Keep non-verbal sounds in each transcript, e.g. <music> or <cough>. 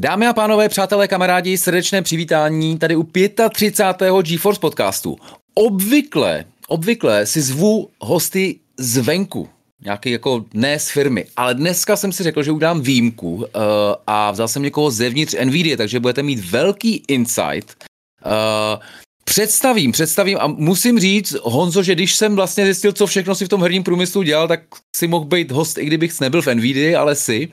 Dámy a pánové, přátelé, kamarádi, srdečné přivítání tady u 35. GeForce podcastu. Obvykle, obvykle si zvu hosty zvenku, nějaký jako ne z firmy, ale dneska jsem si řekl, že udám výjimku uh, a vzal jsem někoho zevnitř NVIDIA, takže budete mít velký insight. Uh, Představím, představím a musím říct, Honzo, že když jsem vlastně zjistil, co všechno si v tom herním průmyslu dělal, tak si mohl být host, i kdybych nebyl v NVIDIA, ale si.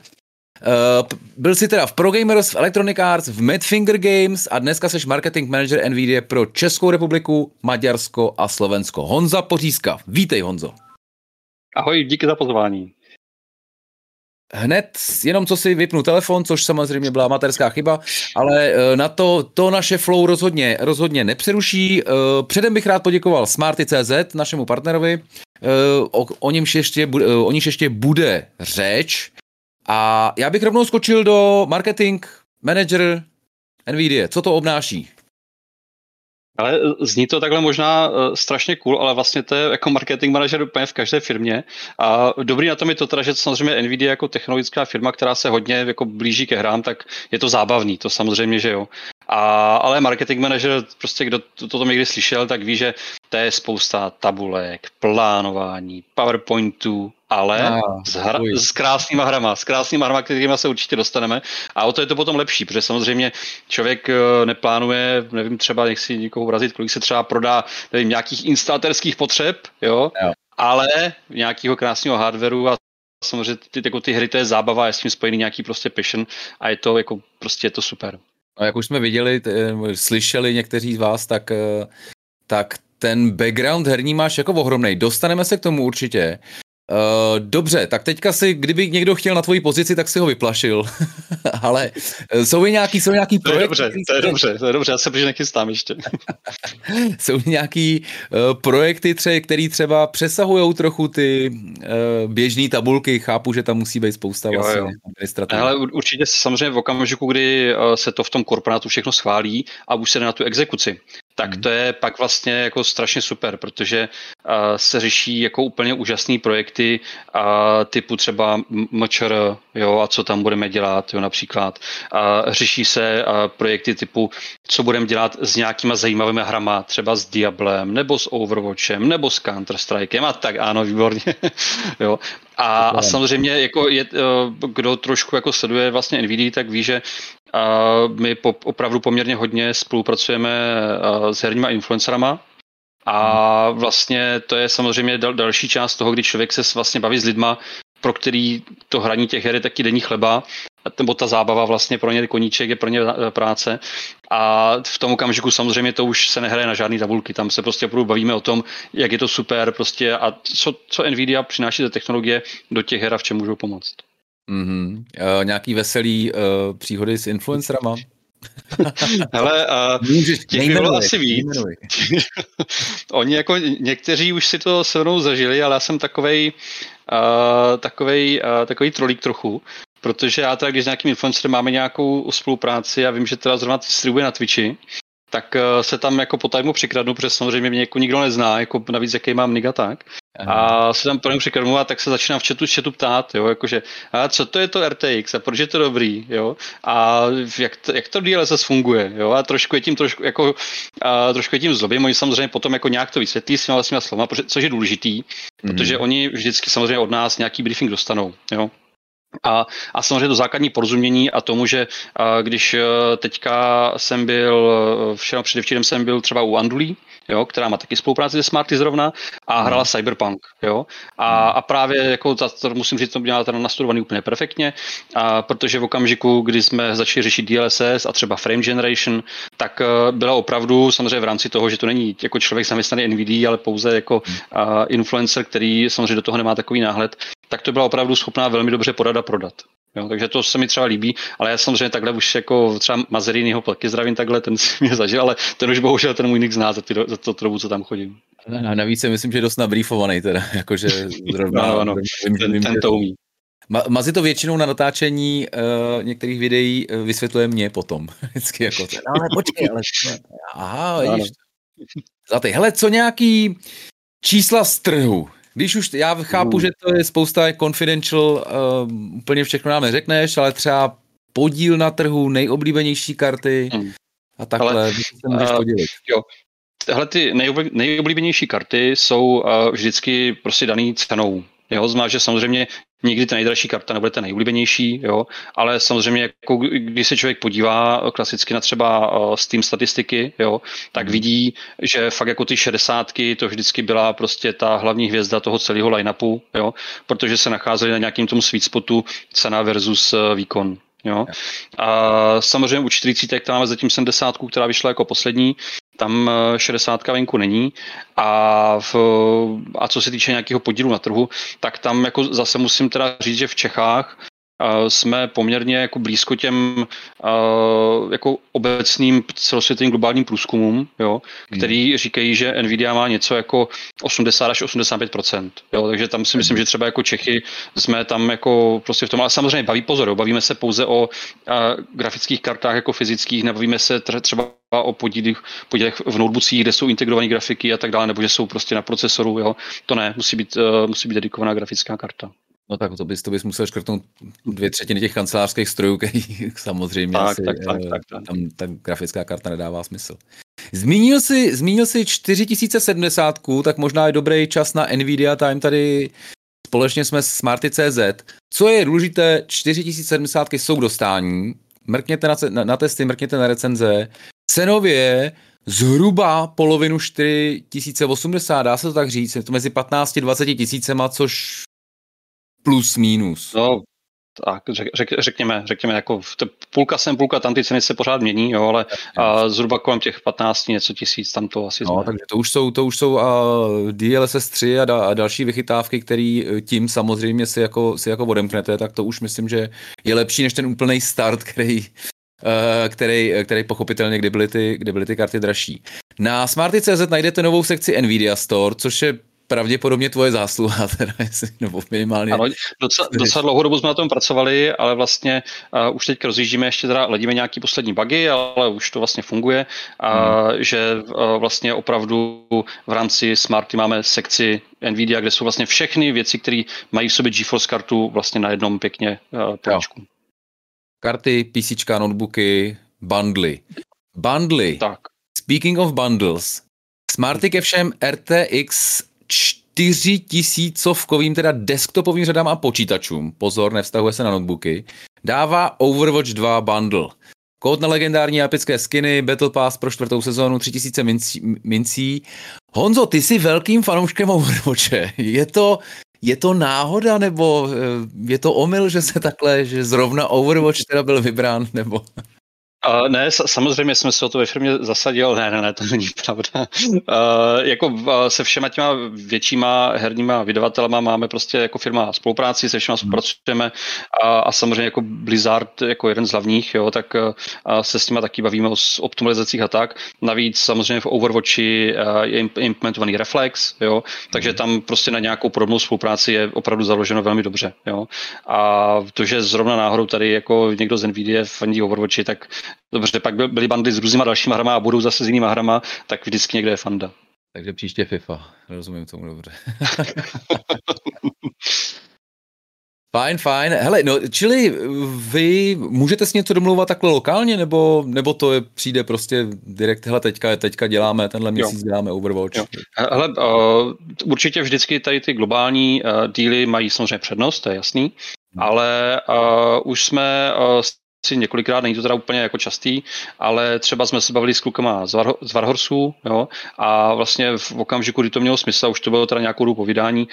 Uh, byl si teda v ProGamers, v Electronic Arts, v Madfinger Games a dneska jsi marketing manager NVIDIA pro Českou republiku, Maďarsko a Slovensko. Honza Pořízka. Vítej Honzo. Ahoj, díky za pozvání. Hned jenom co si vypnu telefon, což samozřejmě byla amatérská chyba, ale eh, na to to naše flow rozhodně, rozhodně nepřeruší. Eh, předem bych rád poděkoval Smarty.cz, našemu partnerovi, o, o, němž ještě, o níž ještě bude řeč. A já bych rovnou skočil do marketing manager NVIDIA. Co to obnáší? Ale zní to takhle možná uh, strašně cool, ale vlastně to je jako marketing manažer úplně v každé firmě. A dobrý na tom je to teda, že samozřejmě Nvidia jako technologická firma, která se hodně jako blíží ke hrám, tak je to zábavný, to samozřejmě, že jo. A, ale marketing manager, prostě kdo to, to někdy slyšel, tak ví, že to je spousta tabulek, plánování, PowerPointů, ale no, s, hra, s krásnýma hrama, s krásnýma hrama, kterými se určitě dostaneme. A o to je to potom lepší, protože samozřejmě člověk eh, neplánuje, nevím, třeba nechci nikoho urazit, kolik se třeba prodá, nevím, nějakých instalaterských potřeb, jo, jo. ale nějakého krásného hardwareu a samozřejmě ty, jako ty hry, to je zábava, je s tím spojený nějaký prostě passion a je to jako prostě je to super. No, jak už jsme viděli, t- slyšeli někteří z vás, tak, eh, tak ten background herní máš jako ohromný. Dostaneme se k tomu určitě. Uh, dobře, tak teďka si, kdyby někdo chtěl na tvoji pozici, tak si ho vyplašil. <laughs> Ale eh, jsou i nějaký, jsou nějaký to je dobře, to je dobře, to je dobře, já se protože nechystám ještě. <laughs> jsou nějaký uh, projekty, tře, který třeba přesahují trochu ty uh, běžné tabulky, chápu, že tam musí být spousta jo, vlastně administrativy. Ale určitě samozřejmě v okamžiku, kdy se to v tom korporátu všechno schválí a už se jde na tu exekuci, tak hmm. to je pak vlastně jako strašně super, protože uh, se řeší jako úplně úžasný projekty uh, typu třeba MČR, jo, a co tam budeme dělat, jo, například. Uh, řeší se uh, projekty typu, co budeme dělat s nějakýma zajímavými hrama, třeba s Diablem, nebo s Overwatchem, nebo s Counter-Strikem a tak, ano, výborně, <laughs> jo. A, a samozřejmě, jako je, kdo trošku jako sleduje vlastně NVIDIA, tak ví, že my po, opravdu poměrně hodně spolupracujeme s herníma influencerama, a vlastně to je samozřejmě dal, další část toho, kdy člověk se vlastně baví s lidma, pro který to hraní těch her je taky denní chleba, nebo ta zábava vlastně pro ně koníček je pro ně e, práce. A v tom okamžiku samozřejmě to už se nehraje na žádné tabulky, tam se prostě opravdu bavíme o tom, jak je to super prostě a co, co Nvidia přináší za technologie do těch her a v čem můžou pomoct. Mm-hmm. Uh, nějaký veselý uh, příhody s influencerama? <laughs> Hele, uh, Můžeš, těch by bylo asi víc. <laughs> Oni jako někteří už si to se mnou zažili, ale já jsem takovej, uh, takovej, uh, takový trolík trochu, protože já teda, když s nějakým influencerem máme nějakou spolupráci, já vím, že teda zrovna streamuje na Twitchi, tak uh, se tam jako po tajmu přikradnu, protože samozřejmě mě jako nikdo nezná, jako navíc jaký mám niga tak. A se tam pro něj přikradnu a tak se začínám v chatu, chatu ptát, jo, jakože, a co to je to RTX a proč je to dobrý, jo, a jak to, jak to DLSS funguje, jo, a trošku je tím trošku, jako, a trošku je tím zlobím, oni samozřejmě potom jako nějak to vysvětlí svýma vlastníma slova, což je důležitý, mm. protože oni vždycky samozřejmě od nás nějaký briefing dostanou, jo. A, a samozřejmě to základní porozumění a tomu, že a, když e, teďka jsem byl, e, včera předevčírem jsem byl třeba u Andulí, jo, která má taky spolupráci se Smarty zrovna a hrala hmm. Cyberpunk, jo. A, hmm. a právě jako to, to musím říct, to měla tam nastudovaný úplně perfektně, a protože v okamžiku, kdy jsme začali řešit DLSS a třeba frame generation, tak uh, byla opravdu samozřejmě v rámci toho, že to není jako člověk zaměstnaný NVIDIA, ale pouze jako uh, influencer, který samozřejmě do toho nemá takový náhled, tak to byla opravdu schopná velmi dobře podat a prodat. Jo, takže to se mi třeba líbí, ale já samozřejmě takhle už jako třeba Mazerinyho taky zdravím takhle, ten <laughs> si mě zažil, ale ten už bohužel ten můj nick zná za, ty, za to dobu, co tam chodím. A navíc si myslím, že je dost nabrýfovaný teda, <laughs> jakože zrovna, no, no, vím, ten, vím, ten to umí. Ma, Mazi to většinou na natáčení uh, některých videí uh, vysvětluje mě potom. <laughs> Vždycky jako, no ale počkej, ale... Aha, vidíš. Za ty, hele, co nějaký čísla z trhu? Když už, já chápu, že to je spousta confidential, uh, úplně všechno nám neřekneš, ale třeba podíl na trhu, nejoblíbenější karty hmm. a takhle, Ale, se můžeš uh, podělit. Jo. Tahle ty nejoblíbenější karty jsou uh, vždycky prostě daný cenou. Jo, znamená, že samozřejmě nikdy ta nejdražší karta nebude ta nejoblíbenější, jo, ale samozřejmě, jako když se člověk podívá klasicky na třeba uh, Steam statistiky, jo, tak hmm. vidí, že fakt jako ty šedesátky to vždycky byla prostě ta hlavní hvězda toho celého line-upu, jo, protože se nacházeli na nějakým tom sweet spotu cena versus uh, výkon. Jo. A samozřejmě u 40 tam máme zatím 70, která vyšla jako poslední, tam 60 eh, venku není. A, v, a co se týče nějakého podílu na trhu, tak tam jako zase musím teda říct, že v Čechách jsme poměrně jako blízko těm jako obecným celosvětovým globálním průzkumům, jo, hmm. který říkají, že Nvidia má něco jako 80 až 85% jo, takže tam si myslím, že třeba jako Čechy jsme tam jako prostě v tom, ale samozřejmě baví pozor, jo, bavíme se pouze o grafických kartách jako fyzických, nebavíme se třeba o podílech, podílech v notebookích, kde jsou integrované grafiky a tak dále, nebo že jsou prostě na procesoru, jo. To ne, musí být, uh, musí být dedikovaná grafická karta. No tak to bys, to bys musel škrtnout dvě třetiny těch kancelářských strojů, který <laughs> samozřejmě tak, asi, tak, tak, tak, tak. tam ta grafická karta nedává smysl. Zmínil jsi, zmínil jsi 4070, tak možná je dobrý čas na Nvidia Time tady společně jsme s Smarty.cz. Co je důležité, 4070 jsou k dostání, mrkněte na, na, na testy, mrkněte na recenze. Cenově zhruba polovinu 4080, dá se to tak říct, je to mezi 15 a 20 tisícema, což plus minus. No, tak řek, řek, řekněme, řekněme, jako v půlka sem, půlka tam, ty ceny se pořád mění, jo, ale a zhruba kolem těch 15 něco tisíc tam to asi no, jsme. takže to už jsou, to už jsou uh, DLSS 3 a, da, a další vychytávky, který e, tím samozřejmě si jako, si jako odemknete, tak to už myslím, že je lepší než ten úplný start, který, uh, který, který pochopitelně, kdy byly, ty, kdy byly ty karty dražší. Na Smarty.cz najdete novou sekci Nvidia Store, což je pravděpodobně tvoje zásluha, <laughs> teda, jestli, nebo minimálně. Ano, docela, docela dlouhou dobu jsme na tom pracovali, ale vlastně uh, už teď rozjíždíme ještě teda, ledíme nějaký poslední bugy, ale už to vlastně funguje, a hmm. že uh, vlastně opravdu v rámci Smarty máme sekci Nvidia, kde jsou vlastně všechny věci, které mají v sobě GeForce kartu vlastně na jednom pěkně uh, poličku. Karty, PC, notebooky, bundly. Bundly. Tak. Speaking of bundles, Smarty ke všem RTX čtyřitisícovkovým, teda desktopovým řadám a počítačům, pozor, nevztahuje se na notebooky, dává Overwatch 2 bundle. Kód na legendární epické skiny, Battle Pass pro čtvrtou sezónu, 3000 mincí, mincí. Honzo, ty jsi velkým fanouškem Overwatche. Je to, je to náhoda, nebo eh, je to omyl, že se takhle, že zrovna Overwatch teda byl vybrán, nebo... Uh, ne, samozřejmě jsme se o to ve firmě zasadil, ne, ne, ne, to není pravda. <laughs> Uh, jako uh, se všema těma většíma herníma vydavatelema máme prostě jako firma spolupráci, se všema hmm. spolupracujeme a, a samozřejmě jako Blizzard jako jeden z hlavních, jo, tak uh, se s nimi taky bavíme o optimalizacích a tak. Navíc samozřejmě v Overwatchi uh, je implementovaný Reflex, jo, takže hmm. tam prostě na nějakou podobnou spolupráci je opravdu založeno velmi dobře, jo. A to, že zrovna náhodou tady jako někdo z NVIDIA fandí Overwatchi, tak Dobře, pak byly bandy s různýma dalšíma hrama a budou zase s jinýma hrama, tak vždycky někde je fanda. Takže příště FIFA, rozumím tomu dobře. <laughs> Fajn, fajn. Hele, no, čili vy můžete s něco domlouvat takhle lokálně, nebo, nebo to je, přijde prostě direkt, hele, teďka, teďka děláme, tenhle měsíc jo. děláme Overwatch. Jo. Hele, uh, určitě vždycky tady ty globální uh, díly mají samozřejmě přednost, to je jasný, hmm. ale uh, už jsme uh, si několikrát, není to teda úplně jako častý, ale třeba jsme se bavili s klukama z, Var, z Varhorsu, jo, a vlastně v okamžiku, kdy to mělo smysl, už to bylo teda nějakou dobu povídání,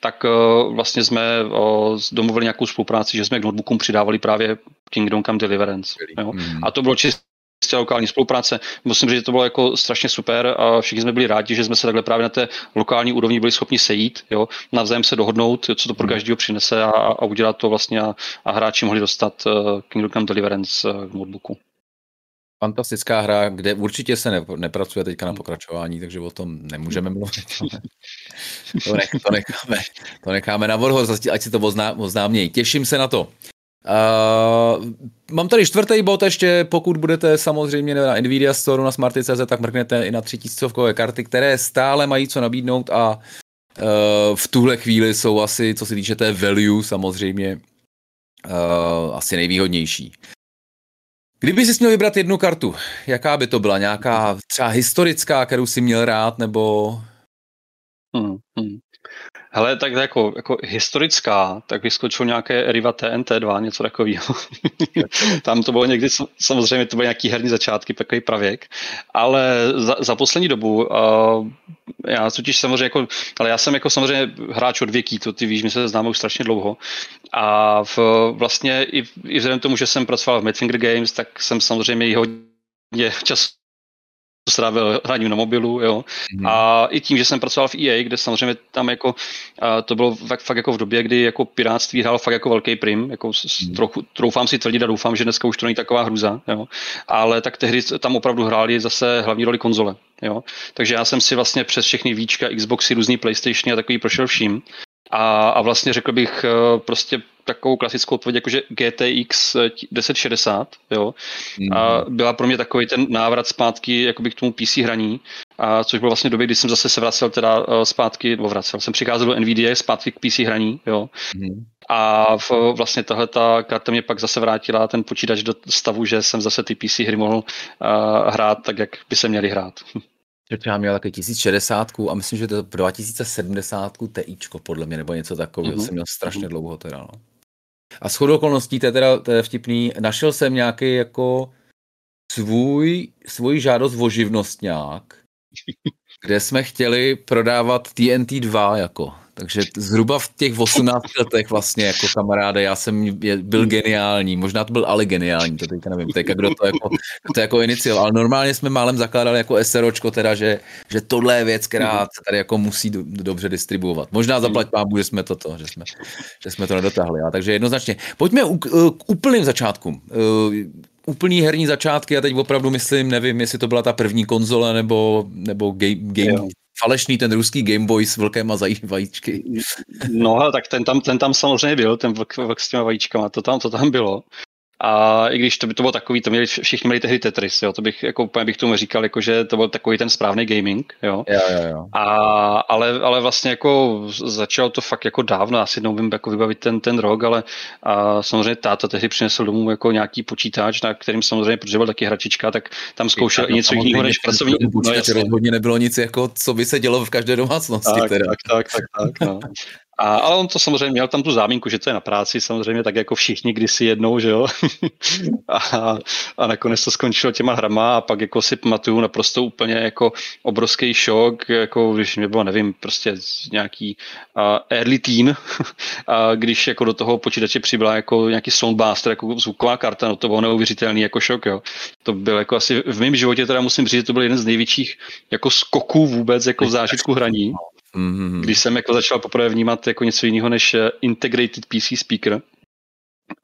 tak uh, vlastně jsme uh, domluvili nějakou spolupráci, že jsme k notebookům přidávali právě Kingdom Come Deliverance. Jo. Mm. A to bylo čistě lokální spolupráce. Musím říct, že to bylo jako strašně super a všichni jsme byli rádi, že jsme se takhle právě na té lokální úrovni byli schopni sejít, jo, navzájem se dohodnout, co to pro hmm. každého přinese a, a udělat to vlastně a, a hráči mohli dostat uh, Kingdom Come Deliverance k notebooku. Fantastická hra, kde určitě se ne, nepracuje teďka na pokračování, takže o tom nemůžeme mluvit. to, nech, to, necháme, to necháme na Warhorse, ať si to oznámějí. Těším se na to. Uh, mám tady čtvrtý bod ještě, pokud budete samozřejmě na Nvidia Store na Smarty.cz, tak mrknete i na 3000 karty, které stále mají co nabídnout a uh, v tuhle chvíli jsou asi, co se týče té value samozřejmě, uh, asi nejvýhodnější. Kdyby jsi měl vybrat jednu kartu, jaká by to byla? Nějaká třeba historická, kterou jsi měl rád, nebo... Hmm, hmm. Hele, tak jako, jako historická, tak vyskočil nějaké Eriva TNT2, něco takového. <laughs> Tam to bylo někdy, samozřejmě to byly nějaký herní začátky, takový pravěk, ale za, za poslední dobu, uh, já totiž samozřejmě jako, ale já jsem jako samozřejmě hráč od věký, to ty víš, my se známe už strašně dlouho a v, vlastně i, i vzhledem tomu, že jsem pracoval v Madfinger Games, tak jsem samozřejmě i hodně čas strávil hraním na mobilu, jo. Mm. A i tím, že jsem pracoval v EA, kde samozřejmě tam jako, a to bylo fakt, fakt jako v době, kdy jako piráctví hrál fakt jako velký prim, jako mm. trochu, troufám si tvrdit a doufám, že dneska už to není taková hruza, jo. Ale tak tehdy tam opravdu hráli zase hlavní roli konzole, jo. Takže já jsem si vlastně přes všechny víčka, Xboxy, různý PlayStation a takový prošel vším. A, a vlastně řekl bych eh, prostě takovou klasickou odpověď, jakože GTX 1060, jo, mm. a byla pro mě takový ten návrat zpátky jakoby k tomu PC hraní, a což bylo vlastně době, kdy jsem zase se vracel teda eh, zpátky, nebo vracel, jsem přicházel do NVIDIA zpátky k PC hraní, jo, mm. a v, vlastně tahle ta karta mě pak zase vrátila ten počítač do stavu, že jsem zase ty PC hry mohl uh, hrát tak, jak by se měly hrát. <laughs> Já měl taky 1060 a myslím, že to 2070 TIčko podle mě, nebo něco takového mm-hmm. jsem měl strašně mm-hmm. dlouho teda. No. A shodou okolností, to je teda to je vtipný, našel jsem nějaký jako svůj, svůj žádost o živnostňák, <laughs> kde jsme chtěli prodávat TNT 2 jako. Takže zhruba v těch 18 letech vlastně jako kamaráde, já jsem byl geniální, možná to byl ale geniální, to teďka nevím, teďka kdo to jako, to jako inicial, ale normálně jsme málem zakládali jako SROčko teda, že, že tohle je věc, která se tady jako musí do, dobře distribuovat. Možná zaplať pámu, že jsme toto, že jsme, že jsme to nedotáhli, a takže jednoznačně. Pojďme k, k úplným začátkům. Uh, úplný herní začátky, já teď opravdu myslím, nevím, jestli to byla ta první konzole nebo, nebo game, game falešný ten ruský Game Boy s vlkem a vajíčky. No, tak ten tam, ten tam samozřejmě byl, ten vlk, vlk s těma vajíčkama, to tam, to tam bylo. A i když to by to bylo takový, to měli, všichni měli tehdy Tetris, jo, to bych, jako úplně bych tomu říkal, jako, že to byl takový ten správný gaming, jo. Jo, jo, jo. A, ale, ale vlastně jako začalo to fakt jako dávno, asi jednou vím jako vybavit ten, ten rok, ale a samozřejmě táta tehdy přinesl domů jako nějaký počítač, na kterým samozřejmě, protože byl taky hračička, tak tam zkoušel i něco jiného než pracovní. Počítač no, rozhodně nebylo nic jako, co by se dělo v každé domácnosti. Tak, teda. tak, tak, tak, tak, no. A, ale on to samozřejmě měl tam tu záminku, že to je na práci, samozřejmě tak jako všichni kdysi jednou, že jo. <laughs> a, a nakonec to skončilo těma hrama a pak jako si pamatuju naprosto úplně jako obrovský šok, jako když mě bylo, nevím, prostě nějaký uh, early teen, <laughs> a když jako do toho počítače přibyla jako nějaký soundbuster, jako zvuková karta, no to bylo neuvěřitelný jako šok, jo. To byl jako asi v mém životě teda musím říct, že to byl jeden z největších jako skoků vůbec jako v zážitku hraní. Mm-hmm. Když jsem jako začal poprvé vnímat jako něco jiného než eh, integrated PC speaker,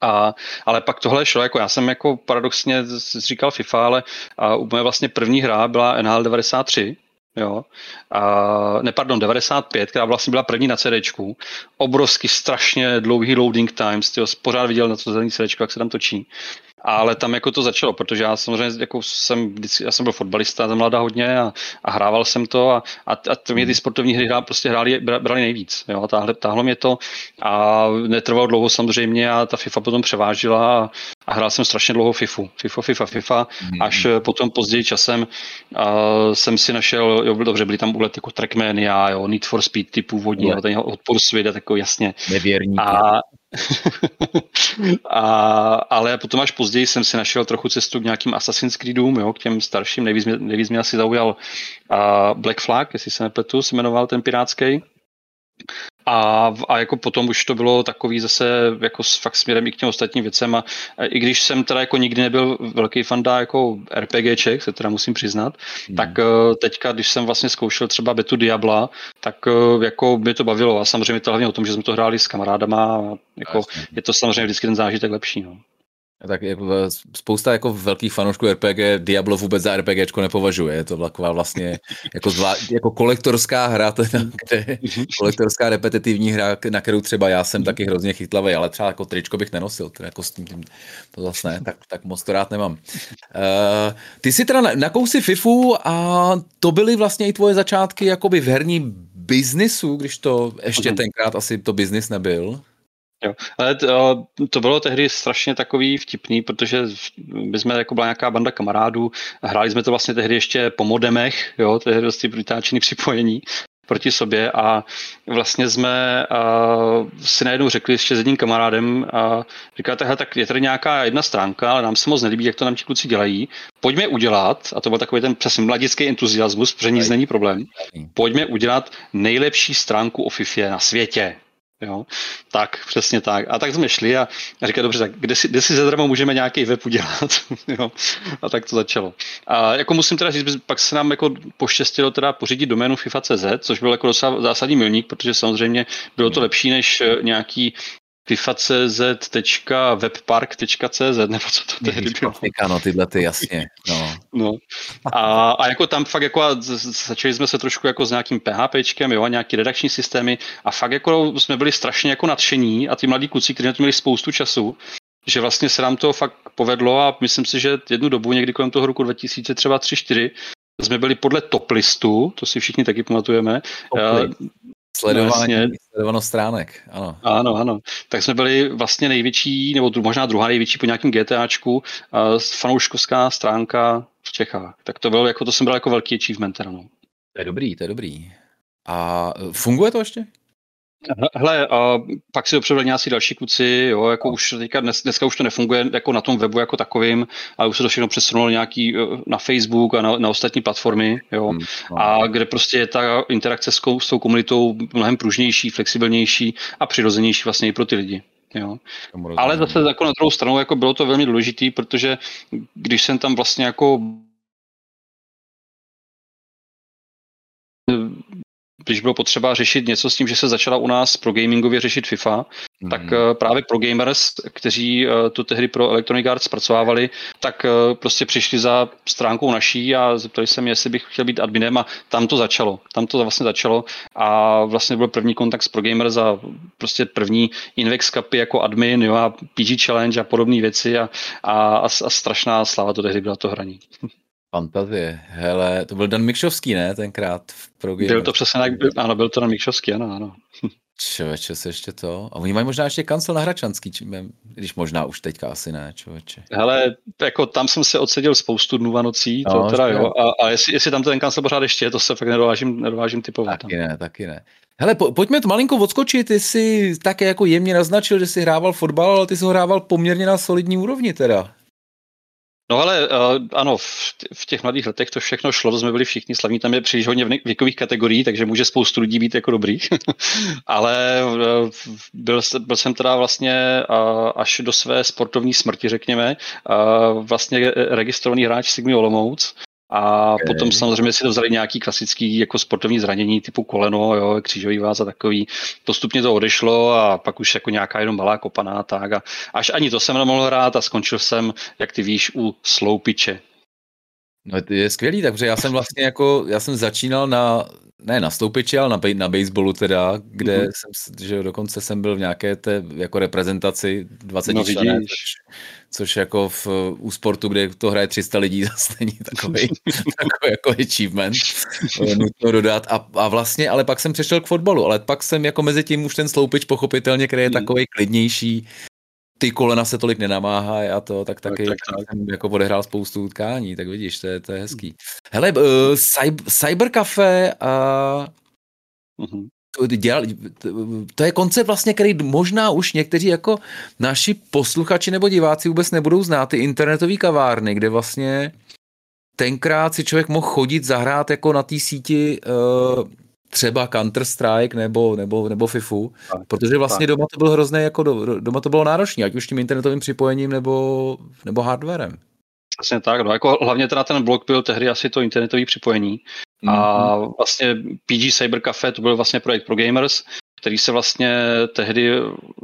a, ale pak tohle šlo, jako já jsem jako paradoxně říkal FIFA, ale a moje vlastně první hra byla NHL 93, jo, a, ne, pardon, 95, která vlastně byla první na CDčku, obrovsky strašně dlouhý loading times, tyjo, pořád viděl na to zelený CDčko, jak se tam točí ale tam jako to začalo, protože já samozřejmě jako jsem, já jsem byl fotbalista za mladá hodně a, a hrával jsem to a, a, a to mě ty sportovní hry hrál, prostě hráli, brali nejvíc. Jo, táhle, táhlo mě to a netrvalo dlouho samozřejmě a ta FIFA potom převážila a, a hrál jsem strašně dlouho FIFU. FIFA, FIFA, FIFA, mm. až potom později časem a, jsem si našel, jo, dobře, byly tam úlety jako Trackmania, jo, Need for Speed typu vodní, jo, ten odpor svět, jako jasně. Nevěrníky. A, <laughs> a, ale potom až později jsem si našel trochu cestu k nějakým Assassin's Creedům, jo, k těm starším. Nejvíc mě, nejvíc mě asi zaujal a Black Flag, jestli se nepletu, se jmenoval ten pirátský. A, a jako potom už to bylo takový zase jako s, fakt směrem i k těm ostatním věcem a, a i když jsem teda jako nikdy nebyl velký fanda jako RPGček, se teda musím přiznat, hmm. tak uh, teďka, když jsem vlastně zkoušel třeba Betu Diabla, tak uh, jako mě to bavilo a samozřejmě to hlavně o tom, že jsme to hráli s kamarádama a jako je to samozřejmě vždycky ten zážitek lepší. No. Tak jako spousta jako velkých fanoušků RPG Diablo vůbec za RPGčko nepovažuje. Je to taková vlastně jako, zvlá, jako kolektorská hra, teda, kde, kolektorská repetitivní hra, na kterou třeba já jsem taky hrozně chytlavý, ale třeba jako tričko bych nenosil, teda jako s tím, to zase ne, tak, tak moc to rád nemám. Uh, ty jsi teda na, kousy FIFU a to byly vlastně i tvoje začátky jakoby v herní biznisu, když to ještě tenkrát asi to biznis nebyl. Jo. Ale to, to bylo tehdy strašně takový vtipný, protože my jsme jako byla nějaká banda kamarádů a hráli jsme to vlastně tehdy ještě po modemech, jo, tehdy dost ty připojení proti sobě a vlastně jsme uh, si najednou řekli ještě s jedním kamarádem a říkáte, hele, tak je tady nějaká jedna stránka, ale nám se moc nelíbí, jak to nám ti kluci dělají. Pojďme udělat, a to byl takový ten přesně mladický entuziasmus, protože nic není problém, pojďme udělat nejlepší stránku o FIFA na světě. Jo? Tak, přesně tak. A tak jsme šli a, a říkali, dobře, tak kde si, kde si zadarmo můžeme nějaký web udělat? <laughs> jo? A tak to začalo. A jako musím teda říct, pak se nám jako poštěstilo teda pořídit doménu FIFA.cz, což byl jako docela zásadní milník, protože samozřejmě bylo to lepší než eh, nějaký fifa.cz.webpark.cz <laughs> nebo co to tehdy bylo. No tyhle ty, jasně. No. no. A, a, jako tam fakt jako začali jsme se trošku jako s nějakým PHPčkem, jo, a nějaký redakční systémy a fakt jako jsme byli strašně jako nadšení a ty mladí kluci, kteří na to měli spoustu času, že vlastně se nám to fakt povedlo a myslím si, že jednu dobu, někdy kolem toho roku 2000, třeba 3-4, jsme byli podle top listu, to si všichni taky pamatujeme, Sledování, no, sledovanost stránek, ano. Ano, ano. Tak jsme byli vlastně největší, nebo možná druhá největší po nějakém GTAčku, uh, fanouškovská stránka v Čechách. Tak to byl, jako to jsem bral jako velký achievement. No. To je dobrý, to je dobrý. A funguje to ještě? Hele, a pak si to převedli nějací další kluci, jo, jako už teďka dnes, dneska už to nefunguje jako na tom webu jako takovým, ale už se to všechno přesunulo nějaký eh, na Facebook a na, na ostatní platformy, jo, hmm, no. a kde prostě je ta interakce s, s tou komunitou mnohem pružnější, flexibilnější a přirozenější vlastně i pro ty lidi. Jo. Ale zase jako na druhou stranu jako bylo to velmi důležité, protože když jsem tam vlastně jako když bylo potřeba řešit něco s tím, že se začala u nás pro gamingově řešit FIFA, mm. tak uh, právě pro gamers, kteří uh, to tehdy pro Electronic Arts zpracovávali, tak uh, prostě přišli za stránkou naší a zeptali se mě, jestli bych chtěl být adminem a tam to začalo. Tam to vlastně začalo a vlastně byl první kontakt s pro gamers a prostě první Invex Cupy jako admin jo, a PG Challenge a podobné věci a, a, a, a strašná sláva to tehdy byla to hraní. <laughs> Fantazie. Hele, to byl Dan Mikšovský, ne, tenkrát v Pro Byl to přesně tak, ano, byl to Dan Mikšovský, ano, ano. Čověče, se ještě to. A oni mají možná ještě kancel na Hračanský, když možná už teďka asi ne, čověče. Hele, jako tam jsem se odseděl spoustu dnů a nocí, no, to teda jo. A, a jestli, jestli, tam ten kancel pořád ještě je, to se fakt nedovážím, nedovážím typovat. Taky ne, taky ne. Hele, po, pojďme to malinko odskočit, ty jsi také jako jemně naznačil, že jsi hrával fotbal, ale ty jsi ho hrával poměrně na solidní úrovni teda. No ale uh, ano, v těch mladých letech to všechno šlo, jsme byli všichni slavní, tam je příliš hodně věkových kategorií, takže může spoustu lidí být jako dobrých. <laughs> ale uh, byl, byl jsem teda vlastně uh, až do své sportovní smrti, řekněme, uh, vlastně registrovaný hráč Sigmy Olomouc, a okay. potom samozřejmě si to vzali nějaký klasický jako sportovní zranění typu koleno, jo, křížový váz a takový. Postupně to odešlo a pak už jako nějaká jenom malá kopaná tak a až ani to jsem nemohl hrát a skončil jsem, jak ty víš, u sloupiče. No to je skvělý, takže já jsem vlastně jako, já jsem začínal na, ne na stoupiči, ale na, na baseballu teda, kde mm-hmm. jsem, že dokonce jsem byl v nějaké té jako reprezentaci 20 no, člené, což, což, jako v, u sportu, kde to hraje 300 lidí, <laughs> zase není takový, <laughs> takový jako achievement, nutno dodat. A, a vlastně, ale pak jsem přešel k fotbalu, ale pak jsem jako mezi tím už ten sloupič pochopitelně, který je mm. takový klidnější, ty kolena se tolik nenamáhají a to, tak taky tak, tak, tak. jsem jako odehrál spoustu utkání, tak vidíš, to je, to je hezký. Hele, uh, cyber, Cybercafe a uh-huh. to, dělal, to je koncept vlastně, který možná už někteří jako naši posluchači nebo diváci vůbec nebudou znát, ty internetové kavárny, kde vlastně tenkrát si člověk mohl chodit zahrát jako na té síti uh, třeba Counter-Strike nebo, nebo, nebo FIFU, tak, protože vlastně tak. doma to bylo hrozné, jako do, doma to bylo náročné, ať už tím internetovým připojením nebo, nebo hardwarem. Přesně tak, no jako hlavně teda ten blok byl tehdy asi to internetové připojení a mhm. vlastně PG Cyber Cafe to byl vlastně projekt pro gamers, který se vlastně tehdy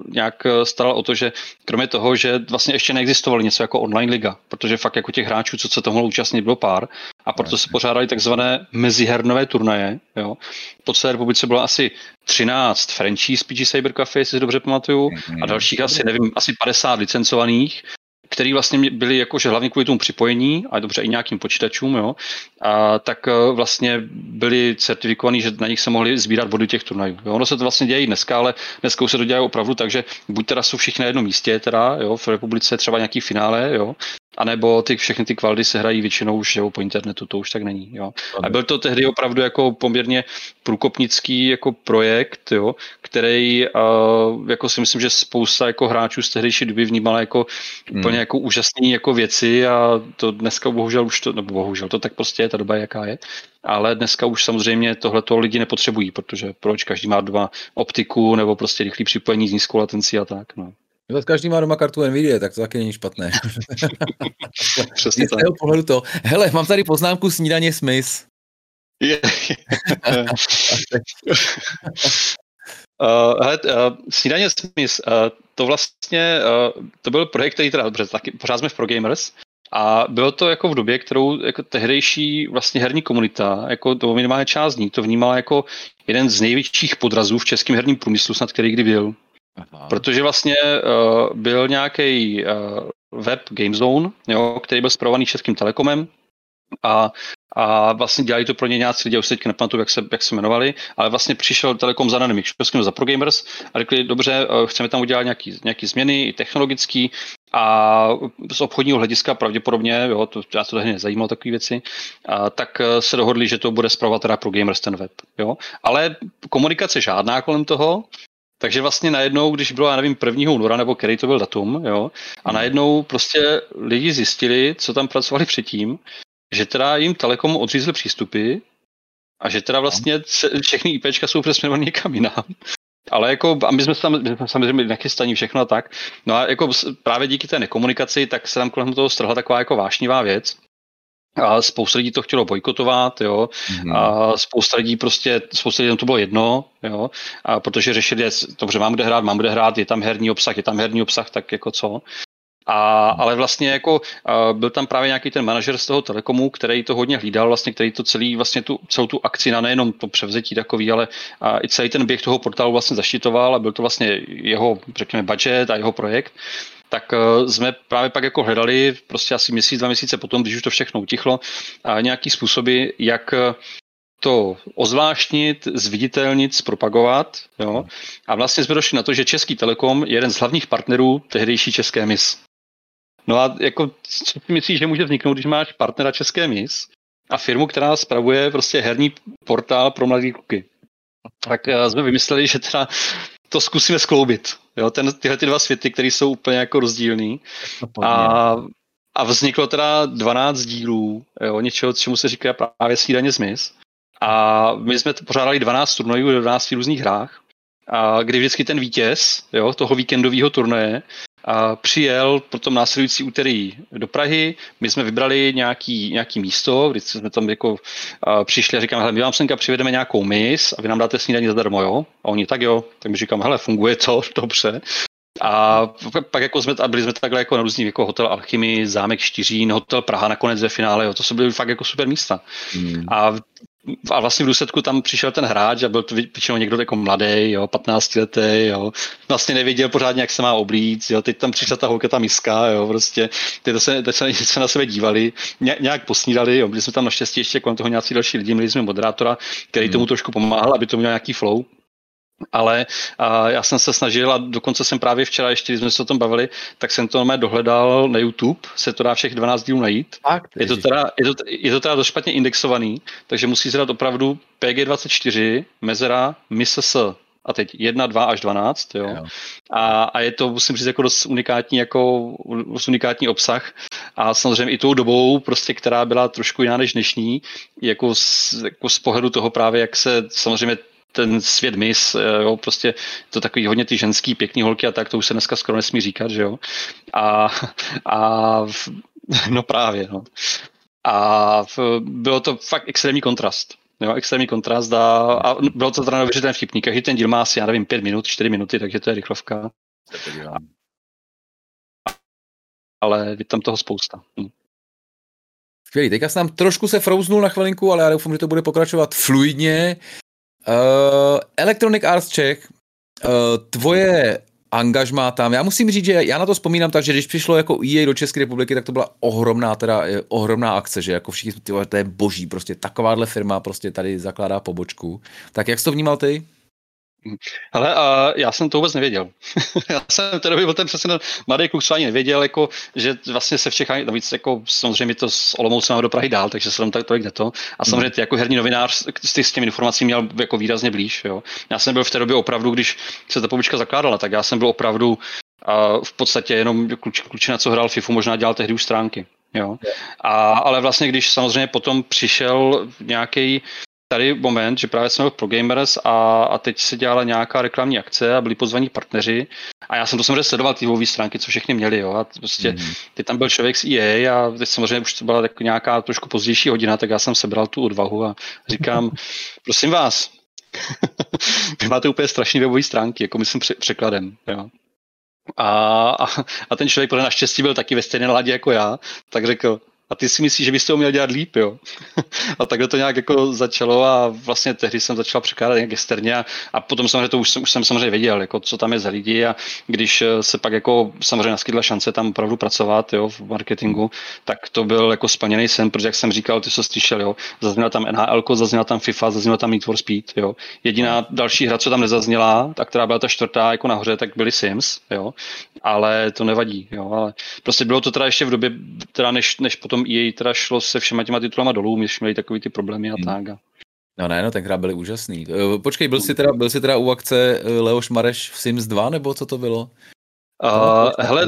nějak staral o to, že kromě toho, že vlastně ještě neexistovalo něco jako online liga, protože fakt jako těch hráčů, co se toho účastnit, bylo pár a proto se pořádali takzvané mezihernové turnaje. Jo. Po celé republice bylo asi 13 franchise PG Cyber Cafe, jestli si dobře pamatuju, a dalších asi, nevím, asi 50 licencovaných který vlastně byli jakože hlavně kvůli tomu připojení, a dobře i nějakým počítačům, jo, a tak eh, vlastně byli certifikovaní, že na nich se mohli sbírat body těch turnajů. Jo. Ono se to vlastně děje dneska, ale dneska už se to děje opravdu tak, že buď teda jsou všichni na jednom místě, teda, jo, v republice třeba nějaký finále, jo, a nebo ty, všechny ty kvaldy se hrají většinou už jo, po internetu, to už tak není. Jo. A byl to tehdy opravdu jako poměrně průkopnický jako projekt, jo, který uh, jako si myslím, že spousta jako hráčů z tehdejší doby vnímala jako hmm. úplně jako úžasné jako věci a to dneska bohužel už to, nebo bohužel to tak prostě je, ta doba jaká je. Ale dneska už samozřejmě tohleto lidi nepotřebují, protože proč každý má doma optiku nebo prostě rychlý připojení s nízkou latencí a tak. No. No, každý má doma kartu Nvidia, tak to taky není špatné. <laughs> Přesně tak. pohledu to. Hele, mám tady poznámku snídaně Smith. Je. Uh, <laughs> hele, uh, snídaně Smith, uh, to vlastně, uh, to byl projekt, který teda, dobře, taky pořád jsme v Pro Gamers, a bylo to jako v době, kterou jako tehdejší vlastně herní komunita, jako to minimálně část ní, to vnímala jako jeden z největších podrazů v českém herním průmyslu, snad který kdy byl. Aha. Protože vlastně uh, byl nějaký uh, web GameZone, jo, který byl zpravovaný Českým telekomem a, a vlastně dělali to pro ně nějací lidi, už se teďka nepamatuju, jak se, jak se jmenovali, ale vlastně přišel Telekom za Dynamic Českým za ProGamers a řekli, dobře, uh, chceme tam udělat nějaký, nějaký změny, i technologický, a z obchodního hlediska pravděpodobně, jo, to, já to tehdy nezajímalo takové věci, a, tak se dohodli, že to bude zpravovat teda pro Gamers ten web. Jo. Ale komunikace žádná kolem toho, takže vlastně najednou, když bylo, já nevím, 1. února, nebo který to byl datum, jo, a hmm. najednou prostě lidi zjistili, co tam pracovali předtím, že teda jim Telekom odřízli přístupy a že teda vlastně všechny IPčka jsou přesměrované někam jinam. Ale jako, a my jsme tam, my jsme samozřejmě nachystaní všechno a tak. No a jako právě díky té nekomunikaci, tak se tam kolem toho strhla taková jako vášnivá věc. A spousta lidí to chtělo bojkotovat, jo. Mm-hmm. A spousta lidí prostě, spousta lidí to bylo jedno, jo. A protože řešili, dobře, mám kde hrát, mám kde hrát, je tam herní obsah, je tam herní obsah, tak jako co. A, ale vlastně jako a byl tam právě nějaký ten manažer z toho Telekomu, který to hodně hlídal, vlastně, který to celý, vlastně tu, celou tu akci na nejenom to převzetí takový, ale a i celý ten běh toho portálu vlastně zaštitoval a byl to vlastně jeho, řekněme, budget a jeho projekt tak uh, jsme právě pak jako hledali prostě asi měsíc, dva měsíce potom, když už to všechno utichlo, a nějaký způsoby, jak eh, to ozvláštnit, zviditelnit, zpropagovat. Jo? A vlastně jsme došli na to, že Český Telekom je jeden z hlavních partnerů tehdejší České mis. No a jako, co si myslíš, že může vzniknout, když máš partnera České mis a firmu, která spravuje prostě herní portál pro mladé kluky? Tak uh, jsme vymysleli, že teda to zkusíme skloubit. Jo, ten, tyhle ty dva světy, které jsou úplně jako rozdílný. A, a vzniklo teda 12 dílů, jo, něčeho, čemu se říká právě snídaně zmys. A my jsme pořádali 12 turnajů v 12 různých hrách, a kdy vždycky ten vítěz jo, toho víkendového turnaje a přijel potom následující úterý do Prahy, my jsme vybrali nějaký, nějaký místo, kdy jsme tam jako a přišli a říkáme, hele, my vám senka přivedeme nějakou mis a vy nám dáte snídaní zadarmo, jo? A oni, tak jo, tak my říkám, hele, funguje to, <laughs> dobře. A pak jako jsme, a byli jsme takhle jako na různých, jako hotel Alchymy, zámek Štyřín, hotel Praha nakonec ve finále, jo, to jsou byly fakt jako super místa. Hmm. A a vlastně v důsledku tam přišel ten hráč a byl to většinou někdo jako mladý, jo, 15 letý, jo, vlastně nevěděl pořádně, jak se má oblíct, jo, teď tam přišla ta holka, ta miska, jo, prostě, teď se, teď se, se na sebe dívali, ně, nějak posnídali, jo, byli jsme tam naštěstí ještě kolem toho nějací další lidi, měli jsme moderátora, který hmm. tomu trošku pomáhal, aby to měl nějaký flow, ale a já jsem se snažil a dokonce jsem právě včera, ještě když jsme se o tom bavili, tak jsem to dohledal na YouTube, se to dá všech 12 dílů najít. Fakt, je, to teda, je, to, je to teda dost špatně indexovaný, takže musí zadat opravdu PG24, mezera, MISS, a teď 1, 2 až 12, jo. jo. A, a, je to, musím říct, jako dost unikátní, jako dost unikátní obsah a samozřejmě i tou dobou, prostě, která byla trošku jiná než dnešní, jako z, jako z pohledu toho právě, jak se samozřejmě ten svět mis, eh, jo, prostě to takový hodně ty ženský pěkný holky a tak, to už se dneska skoro nesmí říkat, že jo. A, a <laughs> no právě, no. A bylo to fakt extrémní kontrast. Jo, extrémní kontrast a, a bylo to teda neuvěřitelně vtipný. Každý ten díl má asi, já nevím, pět minut, čtyři minuty, takže to je rychlovka. Ale je tam toho spousta. Hm. Skvělý, teďka jsem tam trošku se frouznul na chvilinku, ale já doufám, že to bude pokračovat fluidně. Uh, Electronic Arts Czech, uh, tvoje angažmá tam. Já musím říct, že já na to vzpomínám tak, že když přišlo jako EA do České republiky, tak to byla ohromná, teda eh, ohromná akce, že jako všichni, tyhle, to je boží, prostě takováhle firma prostě tady zakládá pobočku. Tak jak jsi to vnímal ty? Ale a já jsem to vůbec nevěděl. <laughs> já jsem teda byl ten přesně mladý kluk, co ani nevěděl, jako, že vlastně se v Čechách, navíc jako samozřejmě to s Olomoucem do Prahy dál, takže se tam tak tolik to. A samozřejmě ty jako herní novinář s, s těmi informacemi měl jako výrazně blíž. Jo. Já jsem byl v té době opravdu, když se ta pobočka zakládala, tak já jsem byl opravdu a v podstatě jenom kluč, klučina, co hrál FIFU, možná dělal tehdy už stránky. Jo. A, ale vlastně, když samozřejmě potom přišel nějaký tady moment, že právě jsme pro Gamers a, a teď se dělala nějaká reklamní akce a byli pozvaní partneři a já jsem to samozřejmě sledoval ty webové stránky, co všechny měli, jo, a prostě mm. teď tam byl člověk z EA a teď samozřejmě už to byla tak nějaká trošku pozdější hodina, tak já jsem sebral tu odvahu a říkám, <laughs> prosím vás, <laughs> vy máte úplně strašný webové stránky, jako myslím překladem, jo. A, a, a ten člověk, protože naštěstí byl taky ve stejné ladě jako já, tak řekl, a ty si myslíš, že bys to uměl dělat líp, jo. <laughs> a takhle to nějak jako začalo a vlastně tehdy jsem začal překládat nějak externě a, a potom samozřejmě to už jsem, už jsem samozřejmě věděl, jako co tam je za lidi a když eh, se pak jako samozřejmě naskytla šance tam opravdu pracovat, jo, v marketingu, tak to byl jako splněný sen, protože jak jsem říkal, ty jsi slyšel, jo, zazněla tam NHL, zazněla tam FIFA, zazněla tam Need for Speed, jo. Jediná další hra, co tam nezazněla, tak která byla ta čtvrtá jako nahoře, tak byly Sims, jo. Ale to nevadí, jo, ale prostě bylo to teda ještě v době, teda než, než potom potom EA teda šlo se všema těma titulama dolů, my jsme měli takový ty problémy a hmm. tak. No ne, no tenkrát byly úžasný. Eh, počkej, byl jsi teda, byl jsi teda u akce eh, Leoš Mareš v Sims 2, nebo co to bylo? Uh, hele,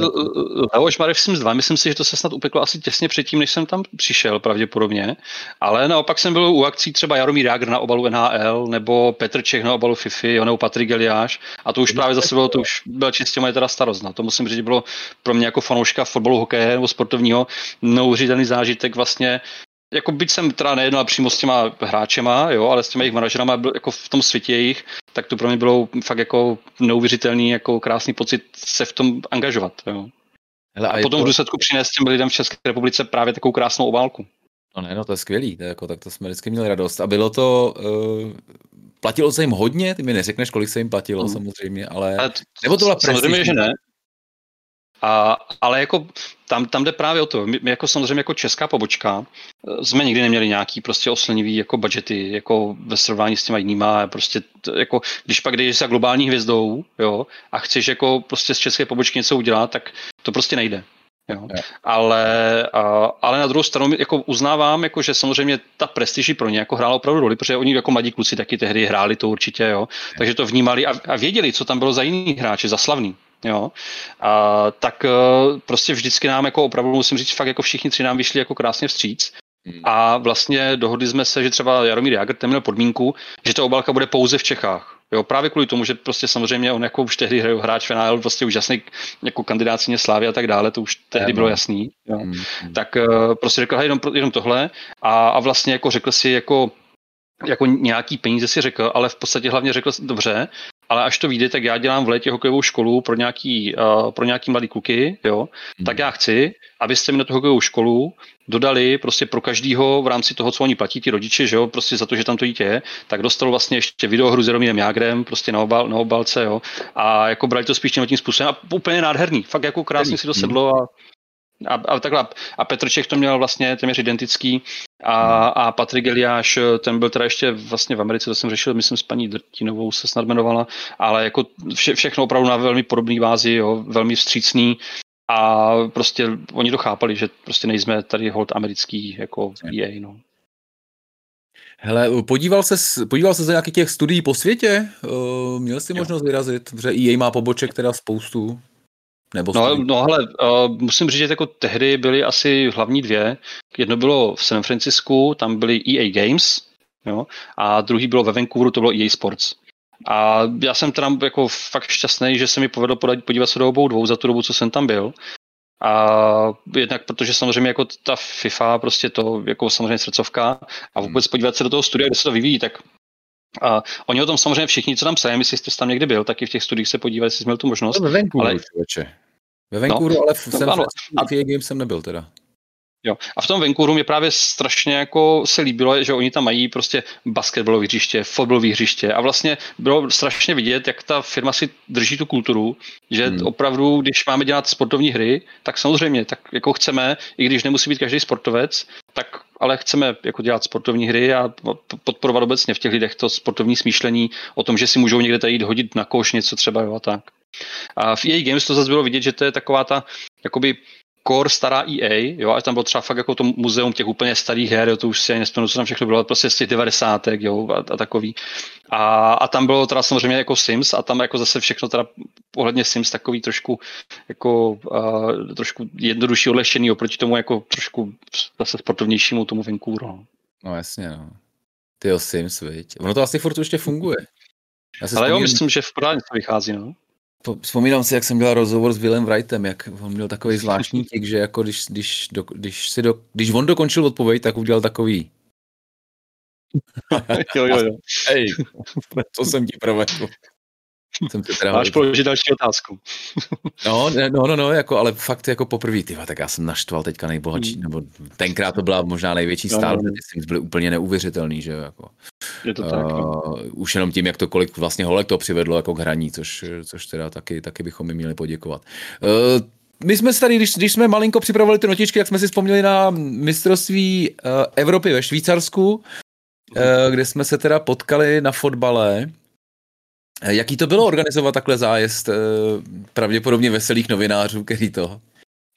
Leoš Mareš Sims 2, myslím si, že to se snad upeklo asi těsně předtím, než jsem tam přišel pravděpodobně, ale naopak jsem byl u akcí třeba Jaromír Jágr na obalu NHL, nebo Petr Čech na obalu FIFI, nebo Patrik Eliáš, a to už právě zase bylo, to už byla čistě moje teda starost. No. To musím říct, bylo pro mě jako fanouška fotbalu, hokeje nebo sportovního neuvěřitelný zážitek vlastně jako byť jsem teda nejednal přímo s těma hráčema, jo, ale s těma jejich manažerama jako v tom světě jejich, tak to pro mě bylo fakt jako neuvěřitelný, jako krásný pocit se v tom angažovat. Jo. Hele, a, a potom to... v důsledku přinést těm lidem v České republice právě takovou krásnou obálku. No ne, no to je skvělý, to je jako, tak to jsme vždycky měli radost. A bylo to, uh, platilo se jim hodně, ty mi neřekneš, kolik se jim platilo mm. samozřejmě, ale, ale to, nebo to byla Samozřejmě, že ne. A, ale jako tam, tam jde právě o to. My, my jako samozřejmě jako česká pobočka eh, jsme nikdy neměli nějaký prostě oslnivý jako budgety, jako ve srovnání s těma jinýma, prostě to, jako, když pak jdeš za globální hvězdou, jo, a chceš jako prostě z české pobočky něco udělat, tak to prostě nejde. Jo. Ale, a, ale na druhou stranu jako uznávám, jako, že samozřejmě ta prestiž pro ně jako hrála opravdu roli, protože oni jako mladí kluci taky tehdy hráli to určitě, jo. takže to vnímali a, a věděli, co tam bylo za jiný hráče, za slavný jo, a, tak uh, prostě vždycky nám jako opravdu musím říct, fakt jako všichni tři nám vyšli jako krásně vstříc. Hmm. A vlastně dohodli jsme se, že třeba Jaromír Jagr ten měl podmínku, že ta obálka bude pouze v Čechách. Jo, právě kvůli tomu, že prostě samozřejmě on jako už tehdy hráč v prostě úžasný jako kandidát Slávy Slávy a tak dále, to už tehdy bylo jasný. Jo. Hmm. Tak uh, prostě řekl, jenom, jenom tohle a, a vlastně jako řekl si jako jako nějaký peníze si řekl, ale v podstatě hlavně řekl dobře, ale až to vyjde, tak já dělám v létě hokejovou školu pro nějaký, uh, pro nějaký mladý kluky, jo, hmm. tak já chci, abyste mi na tu hokejovou školu dodali prostě pro každýho v rámci toho, co oni platí, ty rodiče, že jo, prostě za to, že tam to dítě je, tak dostal vlastně ještě videohru s Jaromírem Jágrem, prostě na, obal, na obalce, jo, a jako brali to spíš tím způsobem a úplně nádherný, fakt jako krásně si to sedlo a a, a takhle. A Petr Čech to měl vlastně téměř identický a, a Patrik Eliáš, ten byl teda ještě vlastně v Americe, to jsem řešil, myslím s paní Drtinovou se snad jmenovala, ale jako vše, všechno opravdu na velmi podobný vázi, jo, velmi vstřícný a prostě oni to chápali, že prostě nejsme tady hold americký jako EA, no. Hele, podíval se, podíval se za nějakých těch studií po světě? Měl jsi možnost vyrazit, že EA má poboček teda spoustu. Nebo no, no hele, uh, musím říct, že jako tehdy byly asi hlavní dvě. Jedno bylo v San Francisku, tam byly EA Games, jo, a druhý bylo ve Vancouveru, to bylo EA Sports. A já jsem teda jako fakt šťastný, že se mi povedlo podívat se do obou dvou za tu dobu, co jsem tam byl. A jednak protože samozřejmě jako ta FIFA, prostě to jako samozřejmě srdcovka a vůbec podívat se do toho studia, kde se to vyvíjí, tak a oni o tom samozřejmě všichni, co tam psají, jestli jste tam někdy byl, tak i v těch studiích se podívat, jestli jsi měl tu možnost. To ve Vancouveru, ale... Ve Vancouveru, no, ale v, a... v Games jsem nebyl teda. Jo. A v tom Vancouveru mě právě strašně jako se líbilo, že oni tam mají prostě basketbalové hřiště, fotbalové hřiště a vlastně bylo strašně vidět, jak ta firma si drží tu kulturu, že hmm. opravdu, když máme dělat sportovní hry, tak samozřejmě, tak jako chceme, i když nemusí být každý sportovec, tak ale chceme jako dělat sportovní hry a podporovat obecně v těch lidech to sportovní smýšlení o tom, že si můžou někde tady jít hodit na koš něco třeba jo, a tak. A v EA Games to zase bylo vidět, že to je taková ta jakoby core stará EA, jo, a tam bylo třeba fakt jako to muzeum těch úplně starých her, jo, to už si ani nespomenu, co tam všechno bylo, prostě z těch 90. jo, a, a takový. A, a, tam bylo teda samozřejmě jako Sims a tam jako zase všechno teda pohledně Sims takový trošku jako uh, trošku jednodušší odlešený oproti tomu jako trošku zase sportovnějšímu tomu Vancouveru. No, no jasně, no. Ty o Sims, viď? Ono to asi furt ještě funguje. Já Ale jo, myslím, že v podání to vychází, no. Vzpomínám si, jak jsem dělal rozhovor s Willem Wrightem, jak on měl takový zvláštní <laughs> tik, že jako když, když, do, když, si do, když on dokončil odpověď, tak udělal takový. jo, jo, jo. <laughs> Hej, co jsem ti provedl. <laughs> Jsem si teda Máš položit další otázku. <laughs> no, no, no, no, jako, ale fakt jako poprvé, ty, tak já jsem naštval teďka nejbohatší, hmm. nebo tenkrát to byla možná největší no, stál, no, no. Byly úplně neuvěřitelný, že jako. Je to tak. Uh, už jenom tím, jak to kolik vlastně holek to přivedlo jako k hraní, což, což teda taky, taky bychom mi měli poděkovat. Uh, my jsme se tady, když, když jsme malinko připravovali ty notičky, jak jsme si vzpomněli na mistrovství uh, Evropy ve Švýcarsku, uh, kde jsme se teda potkali na fotbale Eh, jaký to bylo organizovat takhle zájezd eh, pravděpodobně veselých novinářů, který to?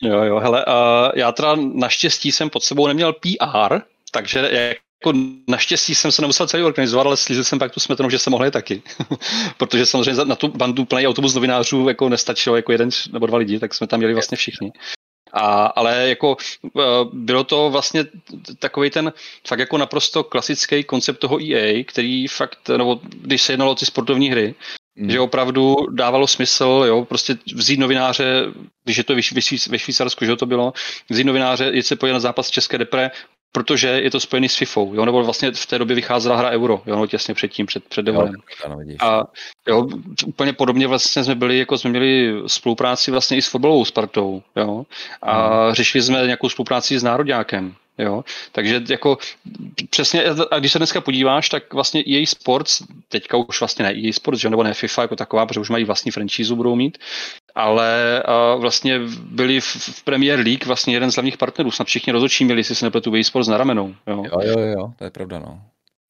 Jo, jo, hele, uh, já teda naštěstí jsem pod sebou neměl PR, takže jako naštěstí jsem se nemusel celý organizovat, ale slízil jsem pak tu smetanu, že se mohli taky. <laughs> Protože samozřejmě na tu bandu plný autobus novinářů jako nestačilo jako jeden nebo dva lidi, tak jsme tam měli vlastně všichni. A, ale jako e, bylo to vlastně takový ten fakt jako naprosto klasický koncept toho EA, který fakt, nebo když se jednalo o ty sportovní hry, mm. že opravdu dávalo smysl, jo, prostě vzít novináře, když je to ve Švýcarsku, že to bylo, vzít novináře, jít se podívat na zápas České depre, protože je to spojený s FIFA, jo, nebo vlastně v té době vycházela hra Euro, jo, no, těsně předtím, před, před dovolem. A jo, úplně podobně vlastně jsme byli, jako jsme měli spolupráci vlastně i s fotbalovou Spartou, jo, a hmm. řešili jsme nějakou spolupráci s Národňákem, Jo? Takže jako přesně, a když se dneska podíváš, tak vlastně její sports, teďka už vlastně ne její sports, že? nebo ne FIFA jako taková, protože už mají vlastní franchise, budou mít, ale uh, vlastně byli v, v Premier League vlastně jeden z hlavních partnerů, snad všichni rozhodčí měli, jestli se nepletu, její sports na ramenou. Jo? jo, jo, jo, to je pravda, no.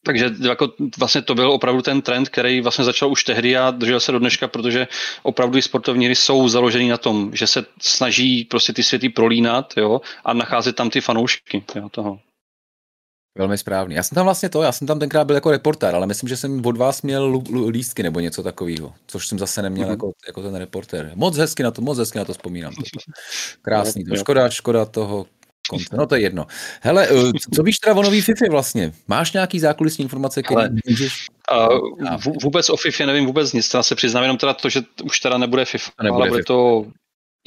Takže jako vlastně to byl opravdu ten trend, který vlastně začal už tehdy a držel se do dneška, protože opravdu i sportovní hry jsou založený na tom, že se snaží prostě ty světy prolínat jo, a nacházet tam ty fanoušky jo, toho. Velmi správný. Já jsem tam vlastně to, já jsem tam tenkrát byl jako reportér, ale myslím, že jsem od vás měl lístky nebo něco takového, což jsem zase neměl mm-hmm. jako, jako ten reportér. Moc hezky na to, moc hezky na to vzpomínám. <laughs> Krásný, to škoda, škoda toho. No to je jedno. Hele, eh, co víš teda o nový FIFA vlastně? Máš nějaký zákulisní informace, které můžeš... Uh, vůbec o FIFA nevím vůbec nic, teda se přiznám jenom teda to, že už teda nebude FIFA, nebude ale bude FIFA. to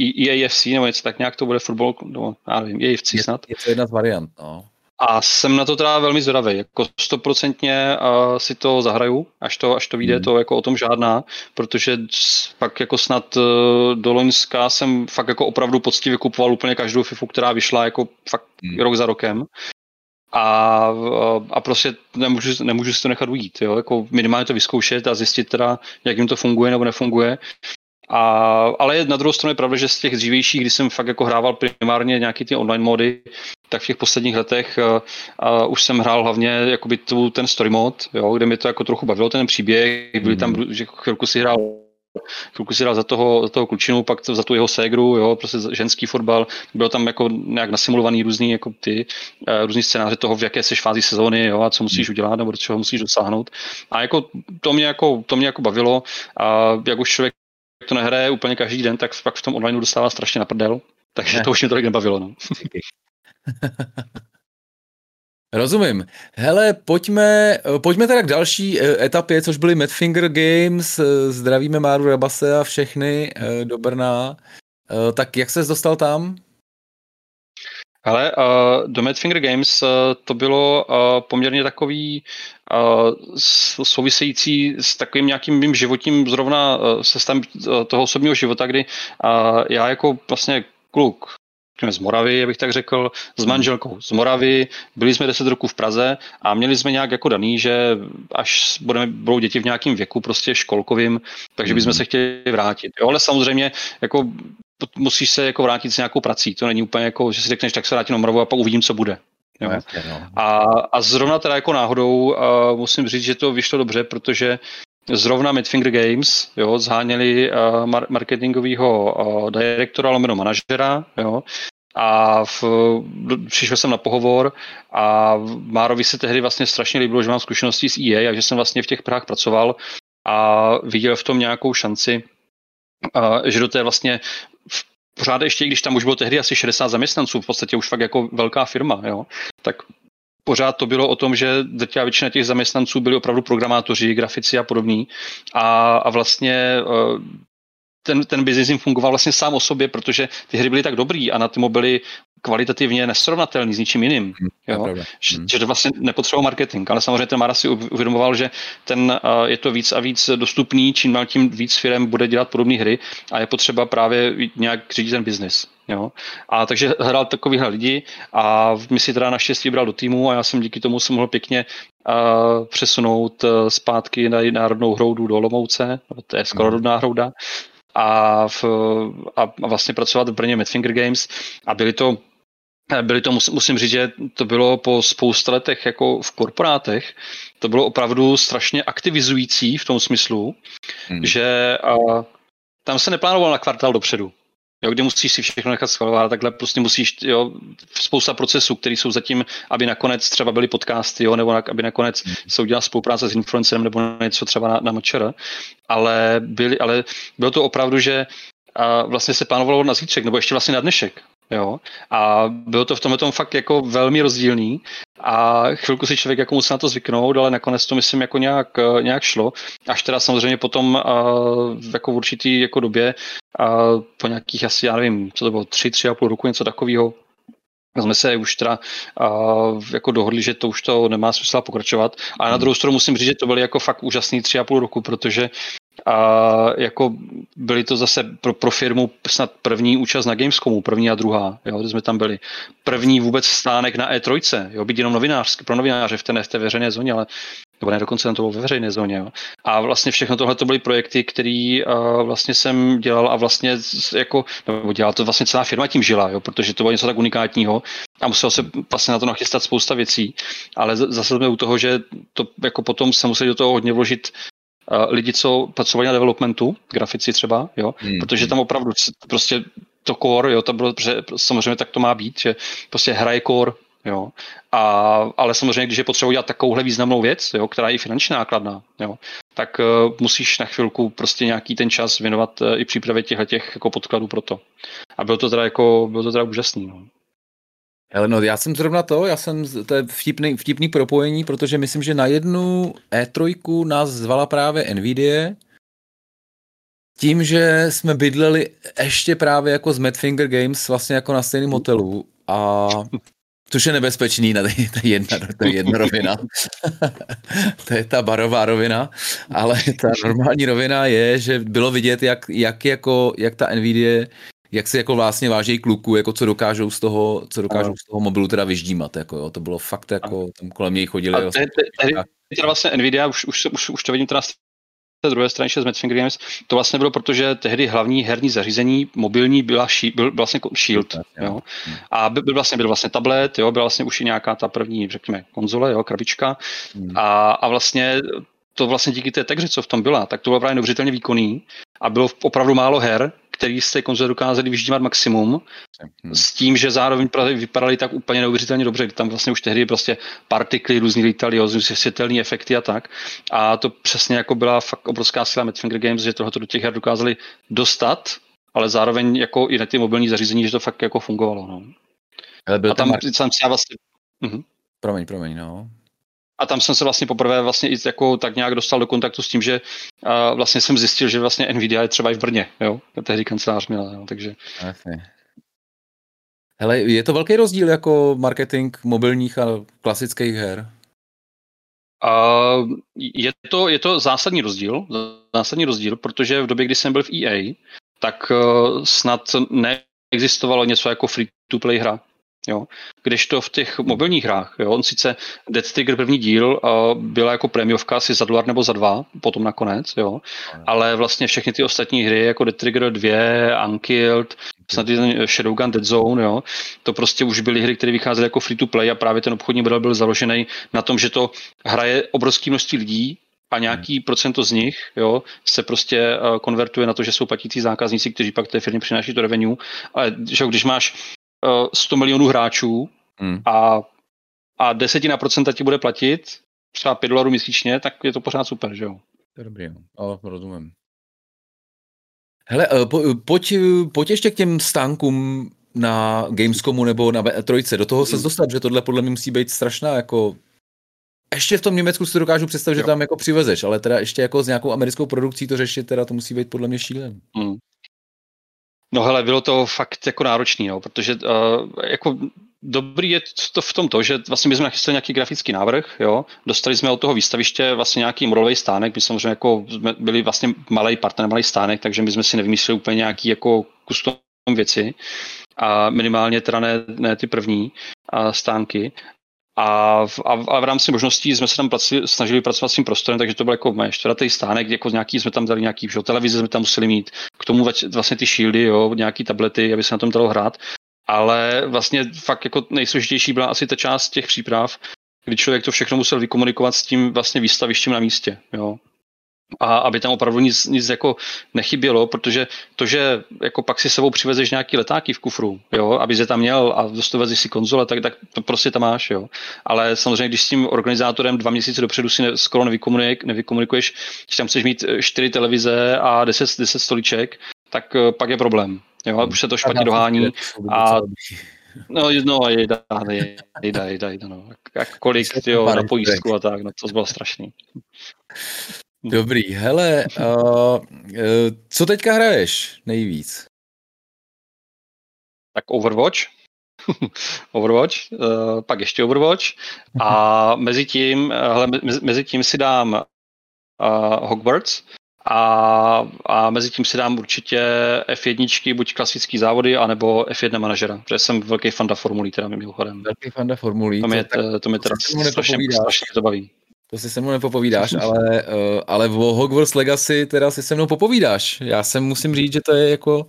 EAFC nebo něco tak nějak to bude fotbal, no, já nevím, EAFC snad. Je, je to jedna z variant, no. A jsem na to teda velmi zvědavý. Jako stoprocentně uh, si to zahraju, až to, až to vyjde, hmm. to jako o tom žádná, protože pak jako snad uh, do Loňska jsem fakt jako opravdu poctivě kupoval úplně každou FIFU, která vyšla jako fakt hmm. rok za rokem. A, a prostě nemůžu, nemůžu si to nechat ujít, jo? Jako minimálně to vyzkoušet a zjistit teda, jak jim to funguje nebo nefunguje. A, ale na druhou stranu je pravda, že z těch dřívějších, kdy jsem fakt jako hrával primárně nějaký ty online mody, tak v těch posledních letech uh, uh, už jsem hrál hlavně jakoby tu, ten story mod, jo, kde mi to jako trochu bavilo ten příběh, byli tam, mhm. že chvilku si hrál chvilku si hrál za toho, za toho klučinu, pak za tu jeho ségru, jo, prostě ženský fotbal, bylo tam jako nějak nasimulovaný různý, jako ty, uh, různý scénáře toho, v jaké seš fázi sezóny, jo, a co musíš udělat, nebo do čeho musíš dosáhnout. A jako to mě jako, to mě jako bavilo, a jak už člověk to nehraje úplně každý den, tak pak v tom online dostává strašně na prdel. Takže ne. to už mě tolik nebavilo. No. <laughs> Rozumím. Hele, pojďme, pojďme teda k další eh, etapě, což byly Madfinger Games. Eh, zdravíme Máru Rabase a všechny eh, do Brna. Tak jak ses dostal tam? Ale uh, do Madfinger Games uh, to bylo uh, poměrně takový uh, související s takovým nějakým mým životním zrovna uh, se uh, toho osobního života, kdy uh, já jako vlastně kluk řekněme, z Moravy, abych tak řekl, s manželkou z Moravy. Byli jsme 10 roků v Praze a měli jsme nějak jako daný, že až budeme, budou děti v nějakém věku, prostě školkovým, takže bychom se chtěli vrátit. Jo, ale samozřejmě jako musíš se jako vrátit s nějakou prací. To není úplně jako, že si řekneš, tak se vrátím na Moravu a pak uvidím, co bude. Jo. No. A, a zrovna teda jako náhodou uh, musím říct, že to vyšlo dobře, protože zrovna Midfinger Games jo, zháněli uh, mar- marketingového uh, direktora, lomeno manažera, jo, a v, přišel jsem na pohovor a Márovi se tehdy vlastně strašně líbilo, že mám zkušenosti s EA a že jsem vlastně v těch prách pracoval a viděl v tom nějakou šanci, že do té vlastně pořád ještě, když tam už bylo tehdy asi 60 zaměstnanců, v podstatě už fakt jako velká firma, jo, tak pořád to bylo o tom, že drtivá většina těch zaměstnanců byli opravdu programátoři, grafici a podobní. A, a vlastně eh, ten, ten biznis jim fungoval vlastně sám o sobě, protože ty hry byly tak dobrý a na ty mobily kvalitativně nesrovnatelný s ničím jiným. Hmm, jo? Že, hmm. že to vlastně nepotřeboval marketing, ale samozřejmě ten Mara si uvědomoval, že ten uh, je to víc a víc dostupný, čím dál tím víc firm bude dělat podobné hry a je potřeba právě nějak řídit ten biznis. Jo? A takže hledal takovýhle lidi a my si teda naštěstí vybral do týmu a já jsem díky tomu se mohl pěkně uh, přesunout uh, zpátky na národnou hroudu do Lomouce, to je skoro hmm. rodná hrouda, a, v, a vlastně pracovat v Brně Midfinger Games a byly to byly to, musím říct, že to bylo po spousta letech jako v korporátech, to bylo opravdu strašně aktivizující v tom smyslu, hmm. že a, tam se neplánoval na kvartál dopředu jo, kde musíš si všechno nechat schvalovat, takhle prostě musíš, jo, spousta procesů, které jsou zatím, aby nakonec třeba byly podcasty, jo, nebo aby nakonec mm. se udělala spolupráce s influencerem nebo něco třeba na, na MČR, ale, byly, ale bylo to opravdu, že a vlastně se plánovalo na zítřek, nebo ještě vlastně na dnešek. Jo? A bylo to v tomhle tom fakt jako velmi rozdílný a chvilku si člověk jako musel na to zvyknout, ale nakonec to myslím jako nějak, nějak šlo. Až teda samozřejmě potom uh, jako v určitý jako době uh, po nějakých asi, já nevím, co to bylo, tři, tři a půl roku, něco takového, jsme se už teda uh, jako dohodli, že to už to nemá smysl pokračovat. A na hmm. druhou stranu musím říct, že to byly jako fakt úžasný tři a půl roku, protože a jako byly to zase pro, pro firmu snad první účast na Gamescomu, první a druhá, jo, kde jsme tam byli. První vůbec stánek na E3, jo, být jenom novinářský, pro novináře v té, v té veřejné zóně, ale nebo ne, dokonce to bylo ve veřejné zóně. Jo. A vlastně všechno tohle to byly projekty, které uh, vlastně jsem dělal a vlastně jako, nebo dělala to vlastně celá firma tím žila, jo, protože to bylo něco tak unikátního a muselo se vlastně na to nachystat spousta věcí, ale zase jsme u toho, že to jako potom se museli do toho hodně vložit lidi, co pracovali na developmentu, grafici třeba, jo, hmm. protože tam opravdu prostě to core, jo, to bylo, protože samozřejmě tak to má být, že prostě hraje core, jo, a, ale samozřejmě, když je potřeba dělat takovouhle významnou věc, jo, která je i finančně nákladná, jo, tak uh, musíš na chvilku prostě nějaký ten čas věnovat uh, i přípravě těchto těch jako podkladů pro to. A bylo to teda jako, bylo to teda úžasný, no. Ale no, já jsem zrovna to, já jsem, to je vtipný, vtipný propojení, protože myslím, že na jednu E3 nás zvala právě Nvidia, tím, že jsme bydleli ještě právě jako z Madfinger Games vlastně jako na stejném hotelu a <laughs> Což je nebezpečný, na ta jedna, ta jedna rovina. <laughs> to je ta barová rovina, ale ta normální rovina je, že bylo vidět, jak, jak, jako, jak ta Nvidia jak si jako vlastně váží kluku, jako co dokážou z toho, co dokážou z toho mobilu teda vyždímat, jako jo, to bylo fakt jako, tam kolem něj chodili. A te, te, te, vlastně Nvidia, už, už, už, už to vidím teda z té druhé straně s Madfinger Games, to vlastně bylo, protože tehdy hlavní herní zařízení mobilní byla ší, byl, byl vlastně Shield, jo. A byl, byl, vlastně, byl vlastně tablet, jo, byla vlastně už i nějaká ta první, řekněme, konzole, jo, krabička. Hmm. A, a vlastně to vlastně díky té tegře, co v tom byla, tak to bylo právě neuvěřitelně výkonný a bylo opravdu málo her, který z té konzole dokázali vyždímat maximum, hmm. s tím, že zároveň vypadaly tak úplně neuvěřitelně dobře, tam vlastně už tehdy prostě partikly různý lítali, světelné efekty a tak. A to přesně jako byla fakt obrovská síla Madfinger Games, že tohle do těch her dokázali dostat, ale zároveň jako i na ty mobilní zařízení, že to fakt jako fungovalo. No. Ale byl a tam Mar- jsem si já vlastně... Uh-huh. Promiň, promiň, no a tam jsem se vlastně poprvé vlastně i jako tak nějak dostal do kontaktu s tím, že uh, vlastně jsem zjistil, že vlastně Nvidia je třeba i v Brně, jo, tehdy kancelář měla, jo, takže. Jasně. Hele, je to velký rozdíl jako marketing mobilních a klasických her? Uh, je, to, je to zásadní rozdíl, zásadní rozdíl, protože v době, kdy jsem byl v EA, tak uh, snad ne neexistovalo něco jako free-to-play hra. Jo. Když to v těch mobilních hrách, jo, on sice Dead Trigger první díl uh, byla jako prémiovka asi za dolar nebo za dva, potom nakonec, jo, ale vlastně všechny ty ostatní hry, jako Dead Trigger 2, Unkilled, snad Shadowgun Dead Zone, jo, to prostě už byly hry, které vycházely jako free to play a právě ten obchodní model byl založený na tom, že to hraje obrovské množství lidí, a nějaký hmm. procento z nich jo, se prostě uh, konvertuje na to, že jsou platící zákazníci, kteří pak té firmě přináší to revenue. Ale že když máš 100 milionů hráčů hmm. a, a desetina procenta ti bude platit, třeba 5 dolarů měsíčně, tak je to pořád super, že jo? Dobrý, jo. Ale rozumím. Hele, eh, po, pojď, pojď ještě k těm stánkům na Gamescomu nebo na trojce. Do toho se hmm. dostat, že tohle podle mě musí být strašná jako ještě v tom Německu si to dokážu představit, jo. že tam jako přivezeš, ale teda ještě jako s nějakou americkou produkcí to řešit, teda to musí být podle mě šílen. Hmm. No hele, bylo to fakt jako náročný, no, protože uh, jako dobrý je to v tom to, že vlastně my jsme nachystali nějaký grafický návrh, jo, dostali jsme od toho výstaviště vlastně nějaký modelový stánek, my samozřejmě jako jsme byli vlastně malý partner, malý stánek, takže my jsme si nevymysleli úplně nějaký jako custom věci. A minimálně teda ne, ne ty první a stánky, a v, a, a v rámci možností jsme se tam praci, snažili pracovat s tím prostorem, takže to byl jako čtvrtý stánek, jako nějaký jsme tam dali nějaký, že, televize jsme tam museli mít, k tomu vlastně ty shieldy, jo, nějaký tablety, aby se na tom dalo hrát. Ale vlastně fakt jako nejsložitější byla asi ta část těch příprav, kdy člověk to všechno musel vykomunikovat s tím vlastně výstavištěm na místě. Jo a aby tam opravdu nic, nic jako nechybělo, protože to, že jako pak si sebou přivezeš nějaký letáky v kufru, jo, aby se tam měl a dostavezeš si konzole, tak, tak to prostě tam máš, jo. Ale samozřejmě, když s tím organizátorem dva měsíce dopředu si ne, skoro nevykomunikuješ, když tam chceš mít eh, čtyři televize a deset, deset stoliček, tak eh, pak je problém. Jo, už se to špatně dohání a No, no, jejda, jejda, jejda, jejda, no. Jak kolik, jo, na pojistku a tak, no, to bylo strašný. Dobrý, hele, uh, co teďka hraješ nejvíc? Tak Overwatch, <laughs> Overwatch, uh, pak ještě Overwatch a <laughs> mezi tím, hele, mezi tím si dám uh, Hogwarts a, a mezi tím si dám určitě F1, buď klasický závody, anebo F1 manažera, protože jsem velký fanda formulí, teda mimochodem. Velký fanda formulí. To mě, to, to mě teda strašně, strašně to baví. To si se mnou nepopovídáš, ale, uh, ale o Hogwarts Legacy teda si se mnou popovídáš. Já se musím říct, že to je jako,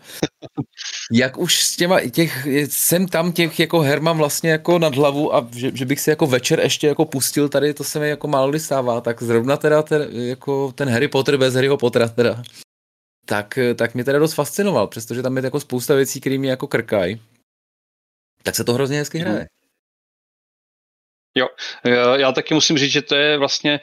jak už s těma, těch, jsem tam těch jako her mám vlastně jako nad hlavu a že, že bych si jako večer ještě jako pustil tady, to se mi jako málo stává, tak zrovna teda ten, jako ten Harry Potter bez Harryho Pottera teda, tak, tak mě teda dost fascinoval, přestože tam je jako spousta věcí, které mě jako krkají. Tak se to hrozně hezky hraje. Hmm. Jo, já taky musím říct, že to je vlastně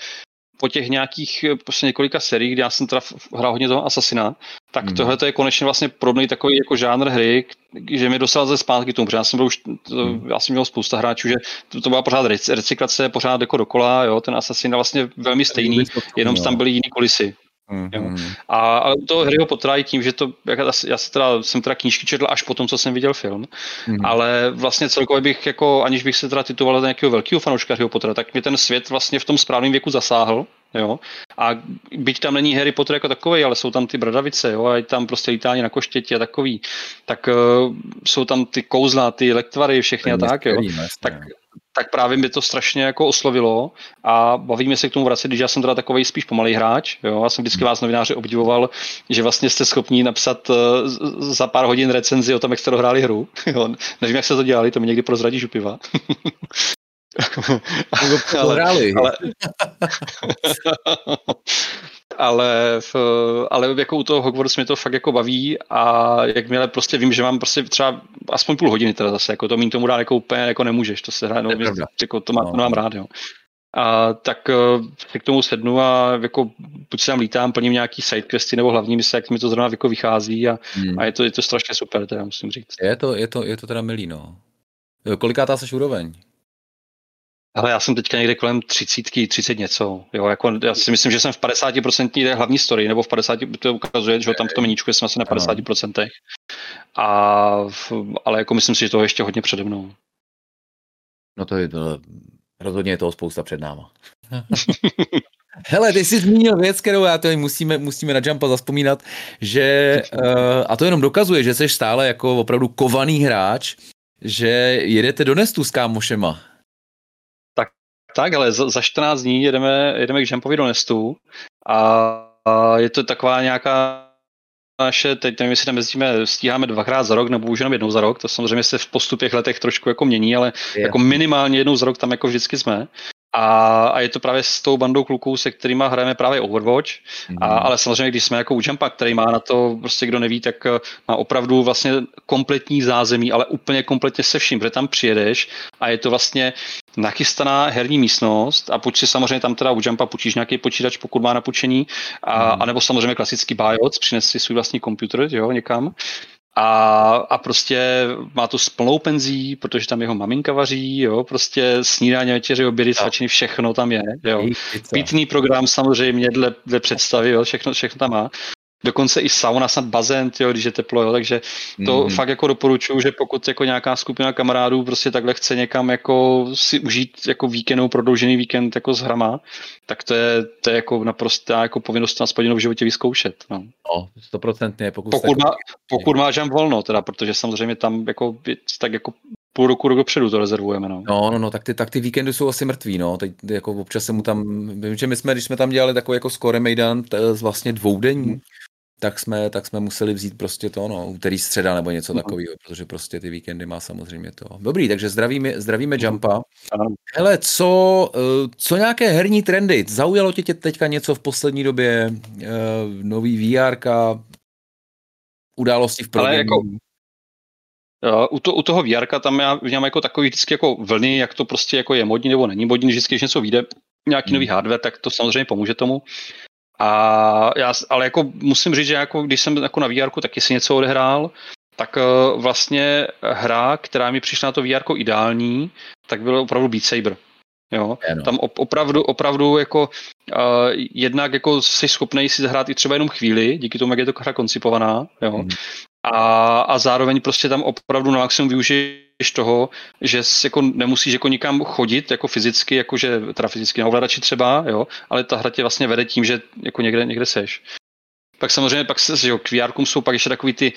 po těch nějakých prostě několika seriích, kdy já jsem teda hrál hodně toho Assassina, tak hmm. tohle to je konečně vlastně podobný takový jako žánr hry, že mi dostal ze zpátky tomu, protože já jsem byl už, to, hmm. já jsem měl spousta hráčů, že to, to byla pořád recyklace, pořád jako dokola, jo, ten Assassin vlastně velmi stejný, jenom tam byly jiný kulisy. Mm-hmm. A, a to hry ho potrájí tím, že to, jak, já se teda, jsem teda knížky četl až po tom, co jsem viděl film, mm-hmm. ale vlastně celkově bych, jako, aniž bych se teda tituloval za nějakého velkého fanouška Harryho Pottera, tak mě ten svět vlastně v tom správném věku zasáhl, jo, a byť tam není Harry Potter jako takový, ale jsou tam ty bradavice, jo, a je tam prostě lítání na koštěti a takový, tak uh, jsou tam ty kouzla, ty lektvary, všechny a tak, jo, tak, tak právě mi to strašně jako oslovilo a bavíme se k tomu vracet, když já jsem teda takový spíš pomalý hráč, jo, já jsem vždycky vás novináři obdivoval, že vlastně jste schopni napsat uh, za pár hodin recenzi o tom, jak jste dohráli hru, <laughs> jo, nevím, jak se to dělali, to mi někdy prozradí Župiva. <laughs> <laughs> ale, ale, <laughs> ale, v, ale jako u toho Hogwarts mě to fakt jako baví a jakmile prostě vím, že mám prostě třeba aspoň půl hodiny teda zase, jako to mít tomu dát jako úplně jako nemůžeš, to se hraje, no, jako to, má, no. to mám rád, jo. A tak uh, k tomu sednu a jako buď se tam lítám, plním nějaký sidequesty nebo hlavní mise, jak mi to zrovna jako vychází a, hmm. a je, to, je to strašně super, teda musím říct. Je to, je to, je to teda milý, no. Kolikátá seš úroveň? Ale já jsem teďka někde kolem 30, 30 něco. Jo, jako já si myslím, že jsem v 50% hlavní story, nebo v 50, to ukazuje, že tam v tom meníčku jsem asi na 50%. A, ale jako myslím si, že to je ještě hodně přede mnou. No to je to, rozhodně je toho spousta před náma. <laughs> Hele, ty jsi zmínil věc, kterou já to musíme, musíme na Jumpa zaspomínat, že, uh, a to jenom dokazuje, že jsi stále jako opravdu kovaný hráč, že jedete do Nestu s kámošema. Tak, ale za, za 14 dní jedeme, jedeme k Jumpovi do Nestu a, a je to taková nějaká naše, teď nevím, jestli tam jezdíme, stíháme dvakrát za rok nebo už jenom jednou za rok, to samozřejmě se v postupech letech trošku jako mění, ale je. jako minimálně jednou za rok tam jako vždycky jsme. A, a je to právě s tou bandou kluků, se kterými hrajeme právě Overwatch. Mm. A, mhm. ale samozřejmě, když jsme jako u Jumpa, který má na to, prostě kdo neví, tak eh, má opravdu vlastně kompletní zázemí, ale úplně kompletně se vším, protože tam přijedeš a je to vlastně nachystaná herní místnost a půjč si samozřejmě tam teda u Jumpa půjčíš nějaký počítač, pokud má napučení, a, mm. anebo samozřejmě klasický BIOS, přines si svůj vlastní počítač, jo, někam a, a prostě má to s plnou penzí, protože tam jeho maminka vaří, jo, prostě snídaně, večeři, obědy, svačiny, všechno tam je, jo. Pitný program samozřejmě dle, dle představy, jo, všechno, všechno tam má dokonce i sauna, snad bazén, tyjo, když je teplo, jo, takže to mm. fakt jako doporučuju, že pokud jako nějaká skupina kamarádů prostě takhle chce někam jako si užít jako víkendou, prodloužený víkend jako s hrama, tak to je, to je jako naprostá jako povinnost na v životě vyzkoušet. No, no stoprocentně. Pokud, pokud, má, pokud má žem volno, teda, protože samozřejmě tam jako, tak jako půl roku, rok dopředu to rezervujeme. No. no, no, no, tak ty, tak ty víkendy jsou asi mrtví, no. Teď jako občas se mu tam, vím, že my jsme, když jsme tam dělali takový jako skore mejdan, vlastně dvoudenní, hmm tak jsme, tak jsme museli vzít prostě to, no, úterý středa nebo něco no. takového, protože prostě ty víkendy má samozřejmě to. Dobrý, takže zdravíme, zdravíme no. Jumpa. Hele, co, eh, co nějaké herní trendy? Zaujalo tě teďka něco v poslední době? Eh, nový VR, události v Ale jako, u, to, u toho VR tam já vnímám jako takový vždycky jako vlny, jak to prostě jako je modní nebo není modní, vždycky, když něco vyjde, nějaký hmm. nový hardware, tak to samozřejmě pomůže tomu. A já, ale jako musím říct, že jako když jsem jako na VR taky si něco odehrál, tak uh, vlastně hra, která mi přišla na to VR ideální, tak byl opravdu Beat Saber. Jo, no. tam op, opravdu, opravdu jako uh, jednak jako jsi schopný si zahrát i třeba jenom chvíli, díky tomu, jak je to hra koncipovaná, jo, mm. a, a zároveň prostě tam opravdu na maximum využiješ toho, že jako nemusíš jako nikam chodit, jako fyzicky, jakože teda fyzicky na ovladači třeba, jo, ale ta hra tě vlastně vede tím, že jako někde, někde seš. Pak samozřejmě pak se, že jo, k VR jsou pak ještě takový ty,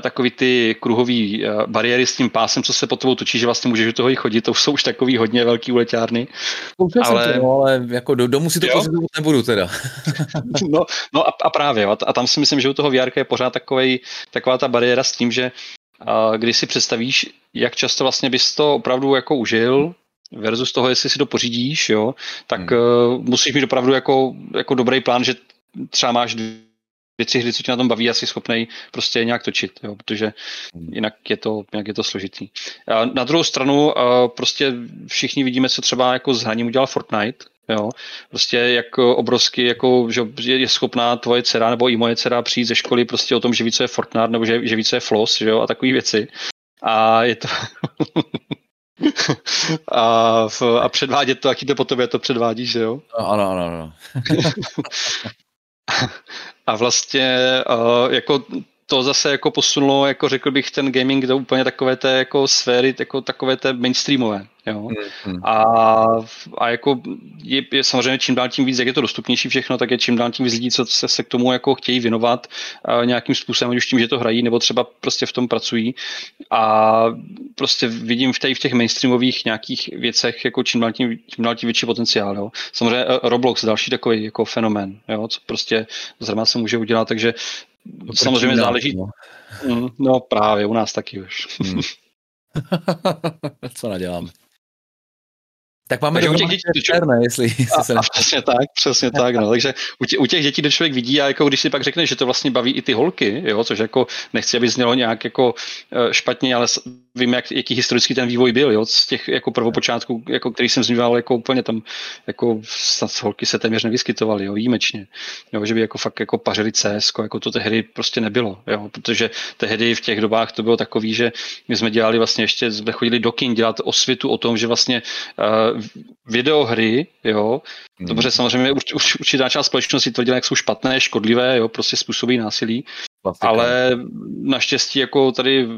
takový ty kruhový bariéry s tím pásem, co se pod tebou točí, že vlastně můžeš do toho i chodit, to jsou už takový hodně velký uleťárny. ale... To, no, ale jako do domu si to prostě nebudu teda. <laughs> no, no a, a právě, a, a tam si myslím, že u toho VR je pořád takovej, taková ta bariéra s tím, že a, když si představíš, jak často vlastně bys to opravdu jako užil, versus toho, jestli si to pořídíš, jo, tak hmm. uh, musíš mít opravdu jako, jako dobrý plán, že třeba máš věci hry, co tě na tom baví, asi schopnej prostě nějak točit, jo, protože hmm. jinak je to, jinak je to složitý. A na druhou stranu prostě všichni vidíme, co třeba jako s hraním udělal Fortnite, Jo, prostě jak obrovsky, jako, že je schopná tvoje dcera nebo i moje dcera přijít ze školy prostě o tom, že ví, co je Fortnite nebo že, že ví, co je Floss, že jo, a takové věci. A je to... <laughs> a, a předvádět to, jaký to po tobě to předvádí, že jo? Ano, ano, ano. <laughs> A vlastně uh, jako to zase jako posunulo, jako řekl bych, ten gaming do úplně takové té jako sféry, jako takové té mainstreamové. Jo? Mm-hmm. A, a jako je, je, samozřejmě čím dál tím víc, jak je to dostupnější všechno, tak je čím dál tím víc lidí, co se, se k tomu jako chtějí věnovat a nějakým způsobem, už tím, že to hrají, nebo třeba prostě v tom pracují. A prostě vidím v, těch, v těch mainstreamových nějakých věcech jako čím dál tím, čím dál tím větší potenciál. Jo? Samozřejmě eh, Roblox, další takový jako fenomén, jo? co prostě zrovna se může udělat, takže no, samozřejmě záleží. No. Mm, no právě, u nás taky už. Hmm. <laughs> co naděláme? Tak máme takže u těch dětí, černé, jestli, jestli a, se a přesně tak, přesně tak, no. Takže u, tě, u těch dětí to člověk vidí a jako když si pak řekne, že to vlastně baví i ty holky, jo, což jako nechci, aby znělo nějak jako eh, špatně, ale vím, jak, jaký historický ten vývoj byl, jo, z těch jako prvopočátků, jako, který jsem zmiňoval, jako úplně tam, jako snad holky se téměř nevyskytovaly, jo, výjimečně, jo, že by jako fakt jako pařili CS, jako to tehdy prostě nebylo, jo, protože tehdy v těch dobách to bylo takový, že my jsme dělali vlastně ještě, jsme chodili do kin dělat osvětu o tom, že vlastně uh, videohry, jo, hmm. dobře, samozřejmě už, už určitá část společnosti tvrdila, jak jsou špatné, škodlivé, jo, prostě způsobí násilí, Klasika. ale naštěstí jako tady,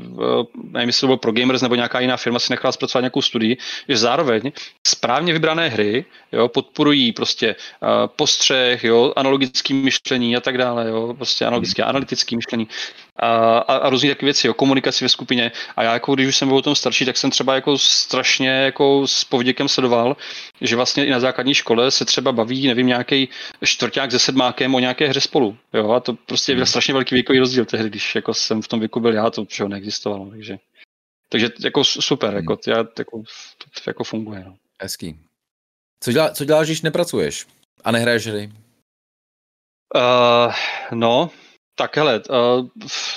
nevím, jestli to bylo pro gamers nebo nějaká jiná firma si nechala zpracovat nějakou studii, že zároveň správně vybrané hry jo, podporují prostě uh, postřeh, jo, analogické myšlení a tak dále, jo, prostě analogické, hmm. analytické myšlení a, a, různé takové věci, jo, komunikaci ve skupině. A já jako když už jsem byl o tom starší, tak jsem třeba jako strašně jako s povděkem sledoval, že vlastně i na základní škole se třeba baví, nevím, nějaký čtvrták se sedmákem o nějaké hře spolu. Jo, a to prostě byl hmm. strašně velký věkový rozdíl tehdy, když jako jsem v tom věku byl já, to všeho neexistovalo. Takže, takže jako super, jako, já, jako, to, to jako funguje. No. Hezký. Co, dělá, co děláš, když nepracuješ a nehraješ hry? Uh, no, tak hele, uh,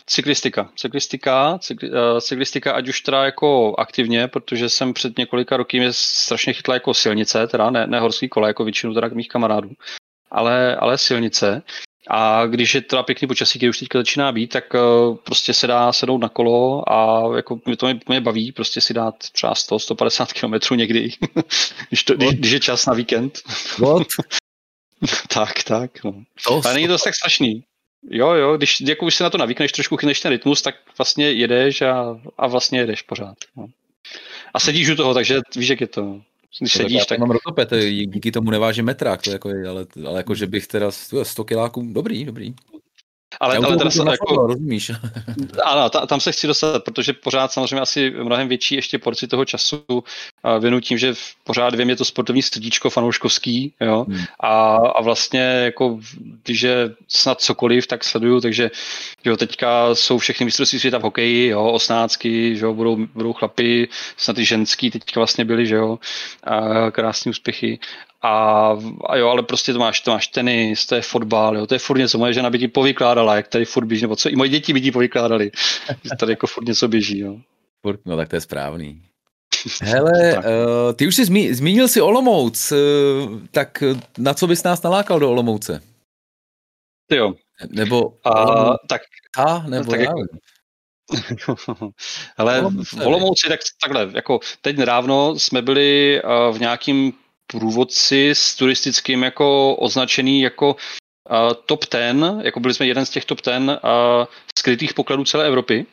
cyklistika. Cyklistika, cykli, uh, cyklistika, ať už teda jako aktivně, protože jsem před několika roky mě strašně chytla jako silnice, teda ne, ne horský kole, jako většinu teda mých kamarádů, ale, ale silnice. A když je teda pěkný počasí, když už teďka začíná být, tak uh, prostě se dá sednout na kolo a jako mě to mě, mě baví prostě si dát třeba 100-150 km někdy, <laughs> když, to, když, když, je čas na víkend. What? <laughs> tak, tak. No. To Ale není to tak strašný. Jo, jo, když jako už se na to navykneš, trošku chytneš ten rytmus, tak vlastně jedeš a, a vlastně jedeš pořád. No. A sedíš u toho, takže víš, jak je to. Když to sedíš, tak... Mám rotopet, díky tomu nevážím metrák, to jako, ale, ale jako, že bych teda 100 kiláků, dobrý, dobrý. Ale, ale teda se, jako, rozumíš. <laughs> Ano, ta, tam se chci dostat, protože pořád samozřejmě asi mnohem větší ještě porci toho času věnu tím, že pořád vím, je to sportovní srdíčko fanouškovský, jo, hmm. a, a vlastně jako, když je snad cokoliv, tak sleduju, takže jo, teďka jsou všechny mistrovství světa v hokeji, jo, osnácky, že jo, budou, budou chlapy, snad i ženský teďka vlastně byli, že jo, a krásní úspěchy a, a jo, ale prostě to máš, to máš tenis, to je fotbal, jo, to je furt něco, moje žena by ti povykládala, jak tady furt běží, nebo co, i moje děti by ti povykládali, <laughs> že tady jako furt něco běží, jo. Furt, no tak to je správný. <laughs> Hele, uh, ty už jsi zmí, zmínil si Olomouc, uh, tak na co bys nás nalákal do Olomouce? Ty jo. Nebo uh, tak, a, nebo tak jako, <laughs> Ale v Olomouci, tak takhle, jako teď nedávno jsme byli uh, v nějakým průvodci s turistickým jako označený jako uh, top ten, jako byli jsme jeden z těch top ten uh, skrytých pokladů celé Evropy.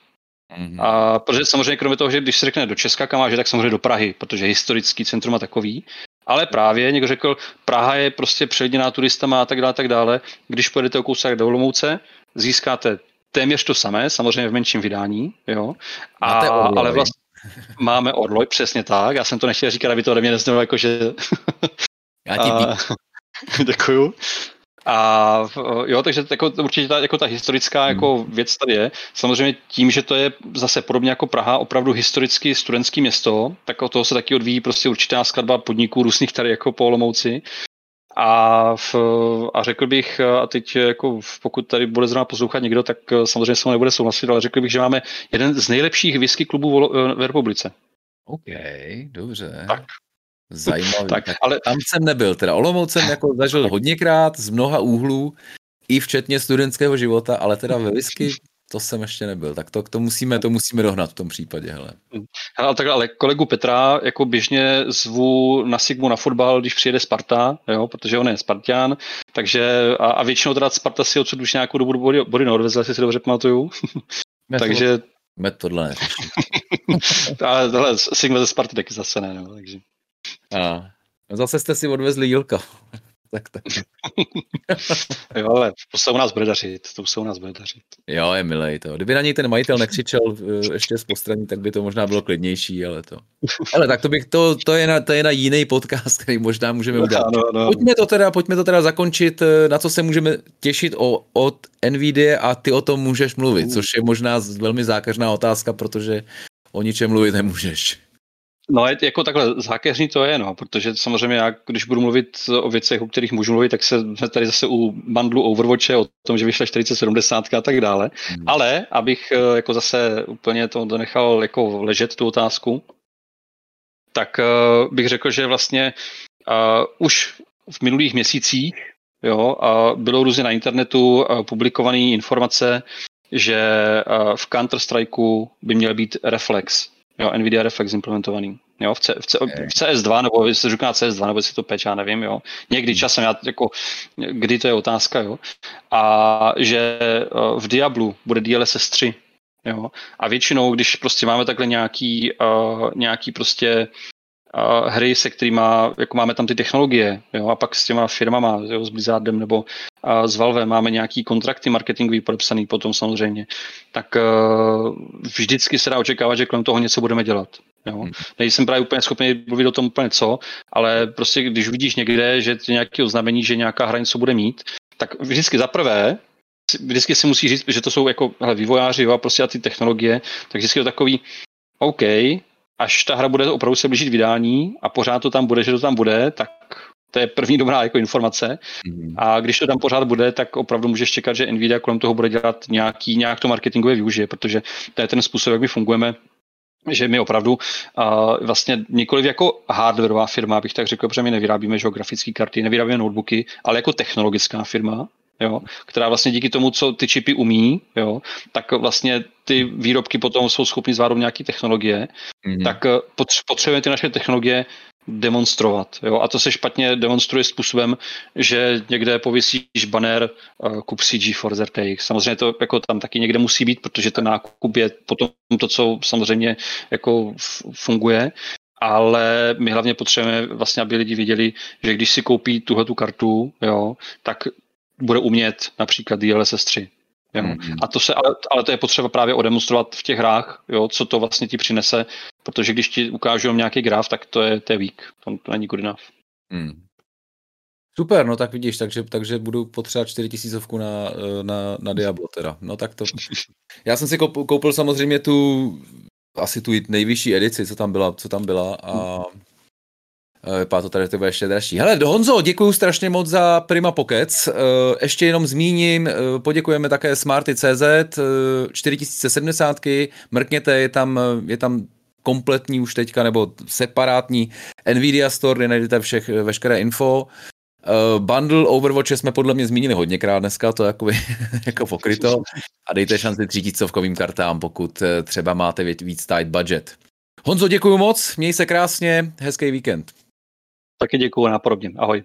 Mm-hmm. A protože samozřejmě kromě toho, že když se řekne do Česka, kam máš, tak samozřejmě do Prahy, protože historický centrum a takový. Ale právě někdo řekl, Praha je prostě předěná turistama a tak dále, tak dále. Když pojedete o kousek do Olomouce, získáte téměř to samé, samozřejmě v menším vydání, jo. A, ale vlastně Máme Orloj, přesně tak. Já jsem to nechtěl říkat, aby to ode mě neznělo jako, že... <laughs> Já ti a... <laughs> Děkuju. A jo, takže jako, určitě ta, jako ta historická jako hmm. věc tady je. Samozřejmě tím, že to je zase podobně jako Praha, opravdu historicky studentský město, tak od toho se taky odvíjí prostě určitá skladba podniků různých tady jako po Olomouci. A, v, a řekl bych, a teď jako pokud tady bude zrovna poslouchat někdo, tak samozřejmě se nebude souhlasit, ale řekl bych, že máme jeden z nejlepších whisky klubů v republice. OK, dobře. Tak. Zajímavý. tak, ale... Tam jsem nebyl, teda Olomouc jsem jako zažil hodněkrát z mnoha úhlů, i včetně studentského života, ale teda ve whisky to jsem ještě nebyl, tak to, to, musíme, to musíme dohnat v tom případě. Hele. Ale, tak, ale kolegu Petra jako běžně zvu na Sigmu na fotbal, když přijede Sparta, jo, protože on je Spartian, takže a, a většinou teda Sparta si odsud už nějakou dobu body, body neodvezla, jestli si dobře pamatuju. <laughs> takže... Met tohle neřeší. <laughs> ale tohle Sigma ze Sparty taky zase ne, no, takže... A, zase jste si odvezli Jilka tak, tak. <laughs> jo, ale to se u nás bude dařit, to se u nás bude dařit. Jo, je milej to. Kdyby na něj ten majitel nekřičel eh, ještě z postraní, tak by to možná bylo klidnější, ale to. Ale tak to bych, to, to, je na, to je na jiný podcast, který možná můžeme no, udělat. No, no. Pojďme, to teda, pojďme to teda zakončit, eh, na co se můžeme těšit o, od NVIDIA a ty o tom můžeš mluvit, což je možná velmi zákeřná otázka, protože o ničem mluvit nemůžeš. No, je, jako takhle zákeřní to je, no, protože samozřejmě já, když budu mluvit o věcech, o kterých můžu mluvit, tak se tady zase u bandlu Overwatche, o tom, že vyšla 4070 a tak dále. Hmm. Ale, abych eh, jako zase úplně to nechal jako ležet, tu otázku, tak uh, bych řekl, že vlastně uh, už v minulých měsících jo, uh, bylo různě na internetu uh, publikované informace, že uh, v Counter-Strikeu by měl být reflex jo, NVIDIA Reflex implementovaný. Jo, v, C, v, C, v CS2, nebo jestli říká CS2, nebo jestli to peč, já nevím, jo. Někdy hmm. časem, já, jako, kdy to je otázka, jo. A že eh, v Diablu bude DLSS 3, jo. A většinou, když prostě máme takhle nějaký, uh, nějaký prostě uh, hry, se kterými jako máme tam ty technologie, jo, a pak s těma firmama, jo, s Blizzardem nebo uh, s Valve máme nějaký kontrakty marketingový podepsaný potom samozřejmě, tak uh, vždycky se dá očekávat, že kolem toho něco budeme dělat. Jo. Hmm. Nejsem právě úplně schopný mluvit o tom úplně co, ale prostě když vidíš někde, že je nějaké oznámení, že nějaká hra něco bude mít, tak vždycky za prvé, vždycky si musí říct, že to jsou jako hele, vývojáři jo, a prostě a ty technologie, tak vždycky je to takový, OK, až ta hra bude opravdu se blížit vydání a pořád to tam bude, že to tam bude, tak to je první dobrá jako informace. Mm. A když to tam pořád bude, tak opravdu můžeš čekat, že Nvidia kolem toho bude dělat nějaký, nějak to marketingové využije, protože to je ten způsob, jak my fungujeme že my opravdu uh, vlastně nikoliv jako hardwareová firma, bych tak řekl, protože my nevyrábíme geografické karty, nevyrábíme notebooky, ale jako technologická firma, jo, která vlastně díky tomu, co ty čipy umí, jo, tak vlastně ty výrobky potom jsou schopny zvládnout nějaké technologie, mm-hmm. tak eh, potřebujeme ty naše technologie demonstrovat. Jo? A to se špatně demonstruje způsobem, že někde pověsíš banner uh, kup si GeForce RTX. Samozřejmě to jako tam taky někde musí být, protože ten nákup je potom to, co samozřejmě jako funguje, ale my hlavně potřebujeme vlastně, aby lidi viděli, že když si koupí tuhle tu kartu, jo, tak bude umět například DLSS 3. Jo. Mm-hmm. A to se, ale, ale to je potřeba právě odemonstrovat v těch hrách, jo, co to vlastně ti přinese, protože když ti ukážu nějaký graf, tak to je, to je weak, to, to není good enough. Mm. Super, no tak vidíš, takže, takže budu potřebovat 4000 na, na, na Diablo teda. No tak to. <laughs> Já jsem si koupil samozřejmě tu asi tu nejvyšší edici, co tam byla, co tam byla a Eh, vypadá to tady, to bude ještě dražší. Hele, Honzo, děkuji strašně moc za Prima Pockets. Eh, ještě jenom zmíním, eh, poděkujeme také Smarty.cz, 4070, mrkněte, je tam, je tam kompletní už teďka, nebo separátní Nvidia Store, kde najdete všech, veškeré info. Uh, bundle Overwatche jsme podle mě zmínili hodněkrát dneska, to jako, <laughs> jako pokryto. A dejte šanci třítisícovkovým kartám, pokud třeba máte víc tight budget. Honzo, děkuji moc, měj se krásně, hezký víkend. Taky děkuju, nápodobně. Ahoj.